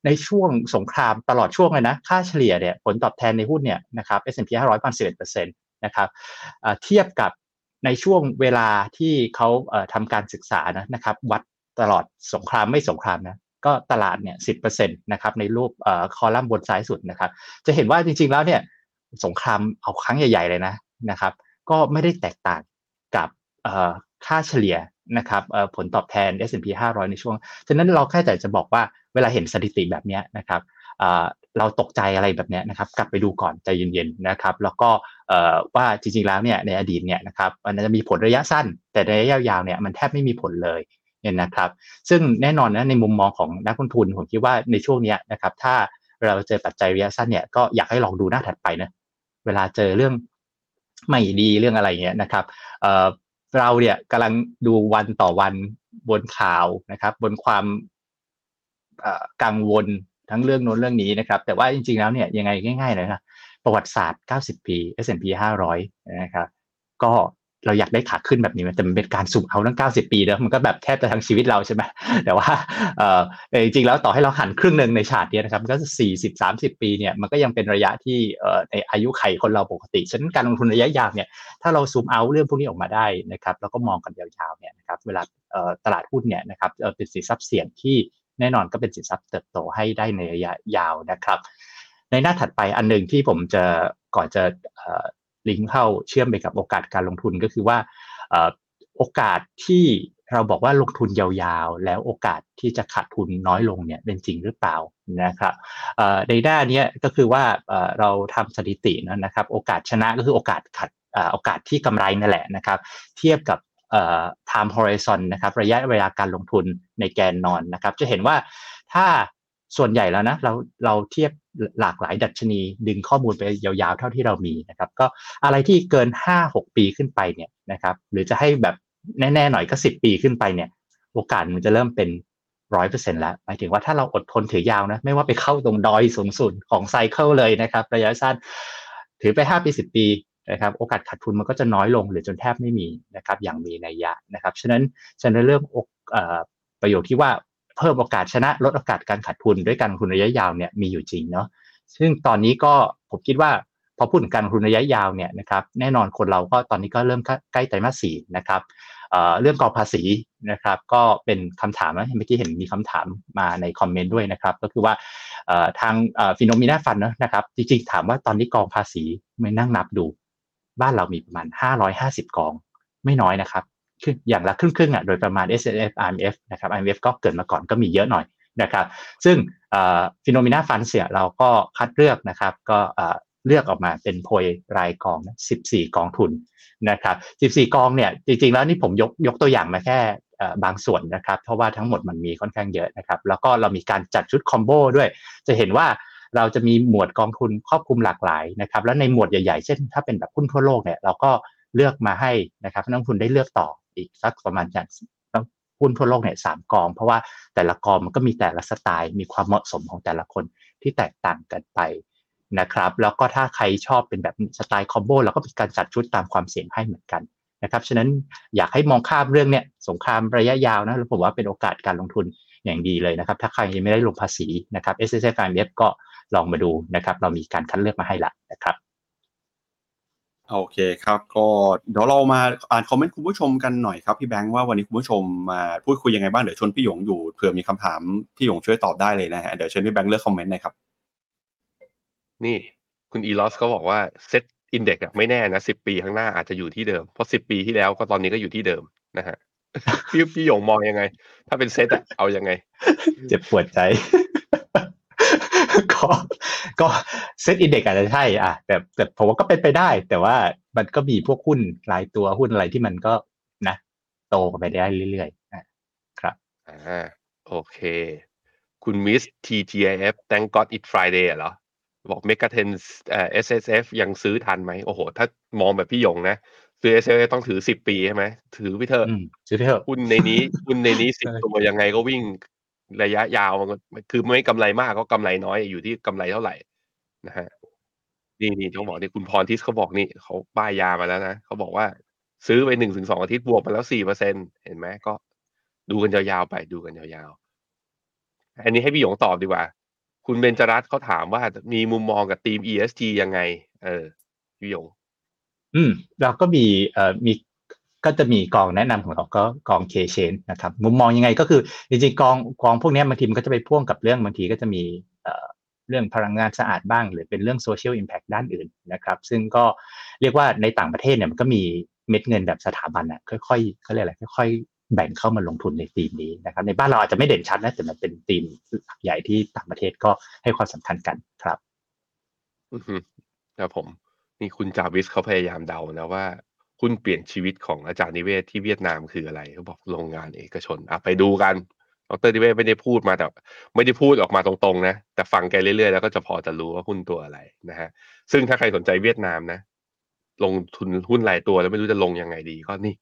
ในช่วงสงครามตลอดช่วงเลยนะค่าเฉลี่ยเนี่ยผลตอบแทนในหุ้นเนี่ยนะครับ S&P 500ประมาณ11%นะครับเทียบกับ ในช่วงเวลาที่เขาทำการศึกษานะนะครับ วัดตลอดสงครามไม่สงครามนะก็ตลาดเนี่ย10%นะครับในรูปคอลัมน์บนซ้ายสุดนะครับ จะเห็นว่าจริงๆแล้วเนี่ยสงครามเอาครั้งใหญ่ ๆ เลยนะนะครับ ก็ไม่ได้แตกต่างกับค่าเฉลี่ยนะครับผลตอบแทน S&P 500 ในช่วง ฉะนั้นเราแค่แต่จะบอกว่าเวลาเห็นสถิติแบบนี้นะครับเราตกใจอะไรแบบนี้นะครับ กลับไปดูก่อนใจเย็นๆนะครับ แล้วก็ ว่าจริงๆแล้วเนี่ยในอดีตเนี่ยนะครับมันจะมีผลระยะสั้น แต่ในระยะยาวเนี่ยมันแทบไม่มีผลเลยเนี่ยนะครับซึ่งแน่นอนนะในมุมมองของนักลงทุนผมคิดว่าในช่วงนี้นะครับถ้าเราเจอปัจจัยระยะสั้นเนี่ยก็อยากให้ลองดูหน้าถัดไปนะเวลาเจอเรื่องไม่ดีเรื่องอะไรเงี้ยนะครับเราเนี่ยกำลังดูวันต่อวันบนข่าวนะครับ บนความกังวลทั้งเรื่องโน้นเรื่องนี้นะครับ แต่ว่าจริงๆแล้วเนี่ยยังไงง่ายๆเลยนะ ประวัติศาสตร์ 90 ปี S&P 500 นะครับ ก็เราอยากได้ขาขึ้นแบบนี้แต่มันเป็นการสุ่มเอาตั้ง 90 ปีเนอะมันก็แบบแทบจะทั้งชีวิตเราใช่ไหมแต่ว่าเออจริงๆแล้วต่อให้เราหันครึ่งหนึ่งในชาตินี้นะครับก็40 30ปีเนี่ยมันก็ยังเป็นระยะที่เอ่อในอายุไขคนเราปกติฉะนั้นการลงทุนระยะยาวเนี่ยถ้าเราซูมเอาเรื่องพวกนี้ออกมาได้นะครับแล้วก็มองกันยาวๆเนี่ยนะครับเวลาเอ่อตลาดหุ้นเนี่ยนะครับเออเป็นสินทรัพย์เสี่ยงที่แน่นอนก็เป็นสินทรัพย์เติบโตให้ได้ในระยะยาวนะครับ ในหน้าถัดไปอันหนึ่งที่ผมจะก่อนจะลิงก์เข้าเชื่อมไปกับโอกาสการลงทุนก็คือว่าโอกาสที่เราบอกว่าลงทุนยาวๆ แล้วโอกาสที่จะขาดทุนน้อยลงเนี่ยเป็นจริงหรือเปล่านะครับในด้านนี้ก็คือว่าเราทำสถิตินะครับ โอกาสชนะก็คือโอกาสขัดโอกาสที่กำไรนั่นแหละนะครับ เทียบกับ time horizon นะครับระยะเวลาการลงทุนในแกนนอนนะครับ จะเห็นว่าถ้าส่วนใหญ่แล้วนะเราเราเทียบ หลากหลายดัชนี ดึงข้อมูลไปยาวๆ เท่าที่เรามีนะครับ ก็อะไรที่เกิน 5-6 ปีขึ้นไปเนี่ยนะครับ หรือจะให้แบบแน่ๆหน่อยก็ 10 ปีขึ้นไปเนี่ยโอกาสมันจะเริ่มเป็นร้อยเปอร์เซ็นแล้วหมายถึงว่าถ้าเราอดทนถือยาวนะ ไม่ว่าไปเข้าตรงดอยสูงสุดของไซเคิลเลยนะครับ ระยะสั้นถือไป5ปี10ปีนะครับ โอกาสขาดทุนมันก็จะน้อยลงหรือจนแทบไม่มีนะครับ อย่างมีนัยยะนะครับ ฉะนั้นฉะนั้นเรื่องประโยชน์ที่ว่า เพิ่มโอกาสชนะลดโอกาสการขาดทุนด้วยการลงทุนระยะยาวเนี่ยมีอยู่จริงเนาะซึ่งตอนนี้ก็ผมคิดว่าพอพูดถึงการลงทุนระยะยาวเนี่ยนะครับแน่นอนคนเราก็ตอนนี้ก็เริ่มใกล้ไตรมาสสี่นะครับเรื่องกองภาษีนะครับก็เป็นคำถามนะเมื่อกี้เห็นมีคำถามมาในคอมเมนต์ด้วยนะครับก็คือว่าทาง Finnomena Funds นะครับจริงๆถามว่าตอนนี้กองภาษีมานั่งนับดู บ้านเรามีประมาณ 550 กองไม่น้อยนะครับ อย่างละครึ่งๆอะโดยประมาณ S F RMF นะครับ I M F ก็เกิดมาก่อนก็มีเยอะหน่อยนะครับ ซึ่ง Finnomena Funds เนี่ยเราก็คัดเลือกนะครับ ก็เลือกออกมาเป็นโพยรายกอง 14 กองทุนนะครับ 14 กองเนี่ยจริงๆแล้วนี่ผมยกยกตัวอย่างมาแค่บางส่วนนะครับ เพราะว่าทั้งหมดมันมีค่อนข้างเยอะนะครับ แล้วก็เรามีการจัดชุด combo ด้วย จะเห็นว่าเราจะมีหมวดกองทุนครอบคลุมหลากหลายนะครับ แล้วในหมวดใหญ่ๆ เช่น ถ้าเป็นแบบหุ้นทั่วโลกเนี่ยเราก็เลือกมาให้นะครับนักลงทุนได้เลือกต่อ อีกสักประมาณจากหุ้นทั่วโลกเนี่ยสามกอง เพราะว่าแต่ละกองมันก็มีแต่ละสไตล์ มีความเหมาะสมของแต่ละคนที่แตกต่างกันไปนะครับ แล้วก็ถ้าใครชอบเป็นแบบสไตล์คอมโบเราก็มีการจัดชุดตามความเสี่ยงให้เหมือนกันนะครับ ฉะนั้นอยากให้มองข้ามเรื่องเนี้ยสงครามระยะยาวนะแล้วผมว่าเป็นโอกาสการลงทุนอย่างดีเลยนะครับ ถ้าใครยังไม่ได้ลงภาษีนะครับ S S F I F ก็ลองมาดูนะครับ เรามีการคัดเลือกมาให้ละนะครับ โอเคครับก็เดี๋ยวเรามาอ่านคอมเมนต์คุณผู้ชมกันหน่อยครับพี่แบงค์ว่าวันนี้คุณผู้ชมมาพูดคุยยังไงบ้างเดี๋ยวชวนพี่หยงอยู่เผื่อมีคำถามพี่หยงช่วยตอบได้เลยนะฮะเดี๋ยวเชิญพี่แบงค์เลือกคอมเมนต์หน่อยครับ นี่คุณอีลอสก็บอกว่า SET Index ไม่แน่นะสิบปีข้างหน้าอาจจะอยู่ที่เดิม เพราะสิบปีที่แล้วก็ตอนนี้ก็อยู่ที่เดิมนะฮะพี่พี่หยงมองยังไง ถ้าเป็นเซ็ตอะเอายังไง เจ็บปวดใจ ก็ก็เซตอินเด็กอาจจะใช่อะแต่แต่ผมว่าก็เป็นไปได้ แต่ว่ามันก็มีพวกหุ้นรายตัวหุ้นอะไรที่มันก็นะ โตกันไปได้เรื่อยๆอะครับอ่าโอเค คุณมิส TGIF Thank God It Friday อะเหรอ บอก m e g a t e n เอ่อ SSF ยังซื้อทันไหมโอ้โห ถ้ามองแบบพี่หยงนะ ซื้อ SSF ต้องถือสิบปีใช่ไหม ถือไปเถอะอืมซื้อไปเถอะหุ้นในนี้หุ้นในนี้สิบใช่ตัวยังไงก็วิ่ง ระยะยาวมันคือไม่กำไรมากก็กำไรน้อยอยู่ที่กำไรเท่าไหร่นะฮะนี่นี่เขาบอกนี่คุณพรทิสเขาบอกนี่เขาป้ายยามาแล้วนะเขาบอกว่า ซื้อไปหนึ่งถึงสองอาทิตย์บวกมาแล้วสี่เปอร์เซ็นเห็นไหมก็ดูกันยาวๆไปดูกันยาวๆ อันนี้ให้พี่หยงตอบดีกว่า คุณเบญจรัตเขาถามว่ามีมุมมองกับทีม ESG ยังไง เออ พี่หยง อืม เราก็มีเอ่อมี ก็จะมีกองแนะนำของเราก็กองเคเชนนะครับ มุมมองยังไงก็คือจริงๆกองกองพวกนี้บางทีมันก็จะไปพ่วงกับเรื่องบางทีก็จะมีเรื่องพลังงานสะอาดบ้าง หรือเป็นเรื่องโซเชียลอิมแพคด้านอื่นนะครับ ซึ่งก็เรียกว่าในต่างประเทศเนี่ยมันก็มีเม็ดเงินแบบสถาบันอะค่อยๆเขาเรียกอะไรค่อยๆ แบ่งเข้ามาลงทุนในธีมนี้นะครับ ในบ้านเราอาจจะไม่เด่นชัดนะแต่มันเป็นธีมหลักใหญ่ที่ต่างประเทศก็ให้ความสำคัญกันครับ อือครับผมนี่คุณจาวิสเขาพยายามเดานะว่า หุ้นเปลี่ยนชีวิตของอาจารย์นิเวศที่เวียดนามคืออะไรเขาบอกโรงงานเอกชนอะไปดูกันดรนิเวศไม่ได้พูดมาแต่ไม่ได้พูดออกมาตรงๆนะ แต่ฟังแกเรื่อยๆ แล้วก็จะพอจะรู้ว่าหุ้นตัวอะไรนะฮะซึ่งถ้าใครสนใจเวียดนามนะ ลงทุนหุ้นรายตัวแล้วไม่รู้จะลงยังไงดี ก็นี่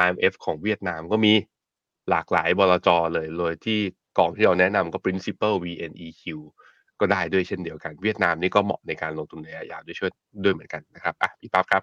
IMF ของเวียดนามก็มีหลากหลายบลจเลยเลยที่กองที่เราแนะนำก็ principal VNEQ ก็ได้ด้วยเช่นเดียวกัน เวียดนามนี่ก็เหมาะในการลงทุนในระยะยาวด้วยช่วยด้วยเหมือนกันนะครับอะพี่ปั๊บครับ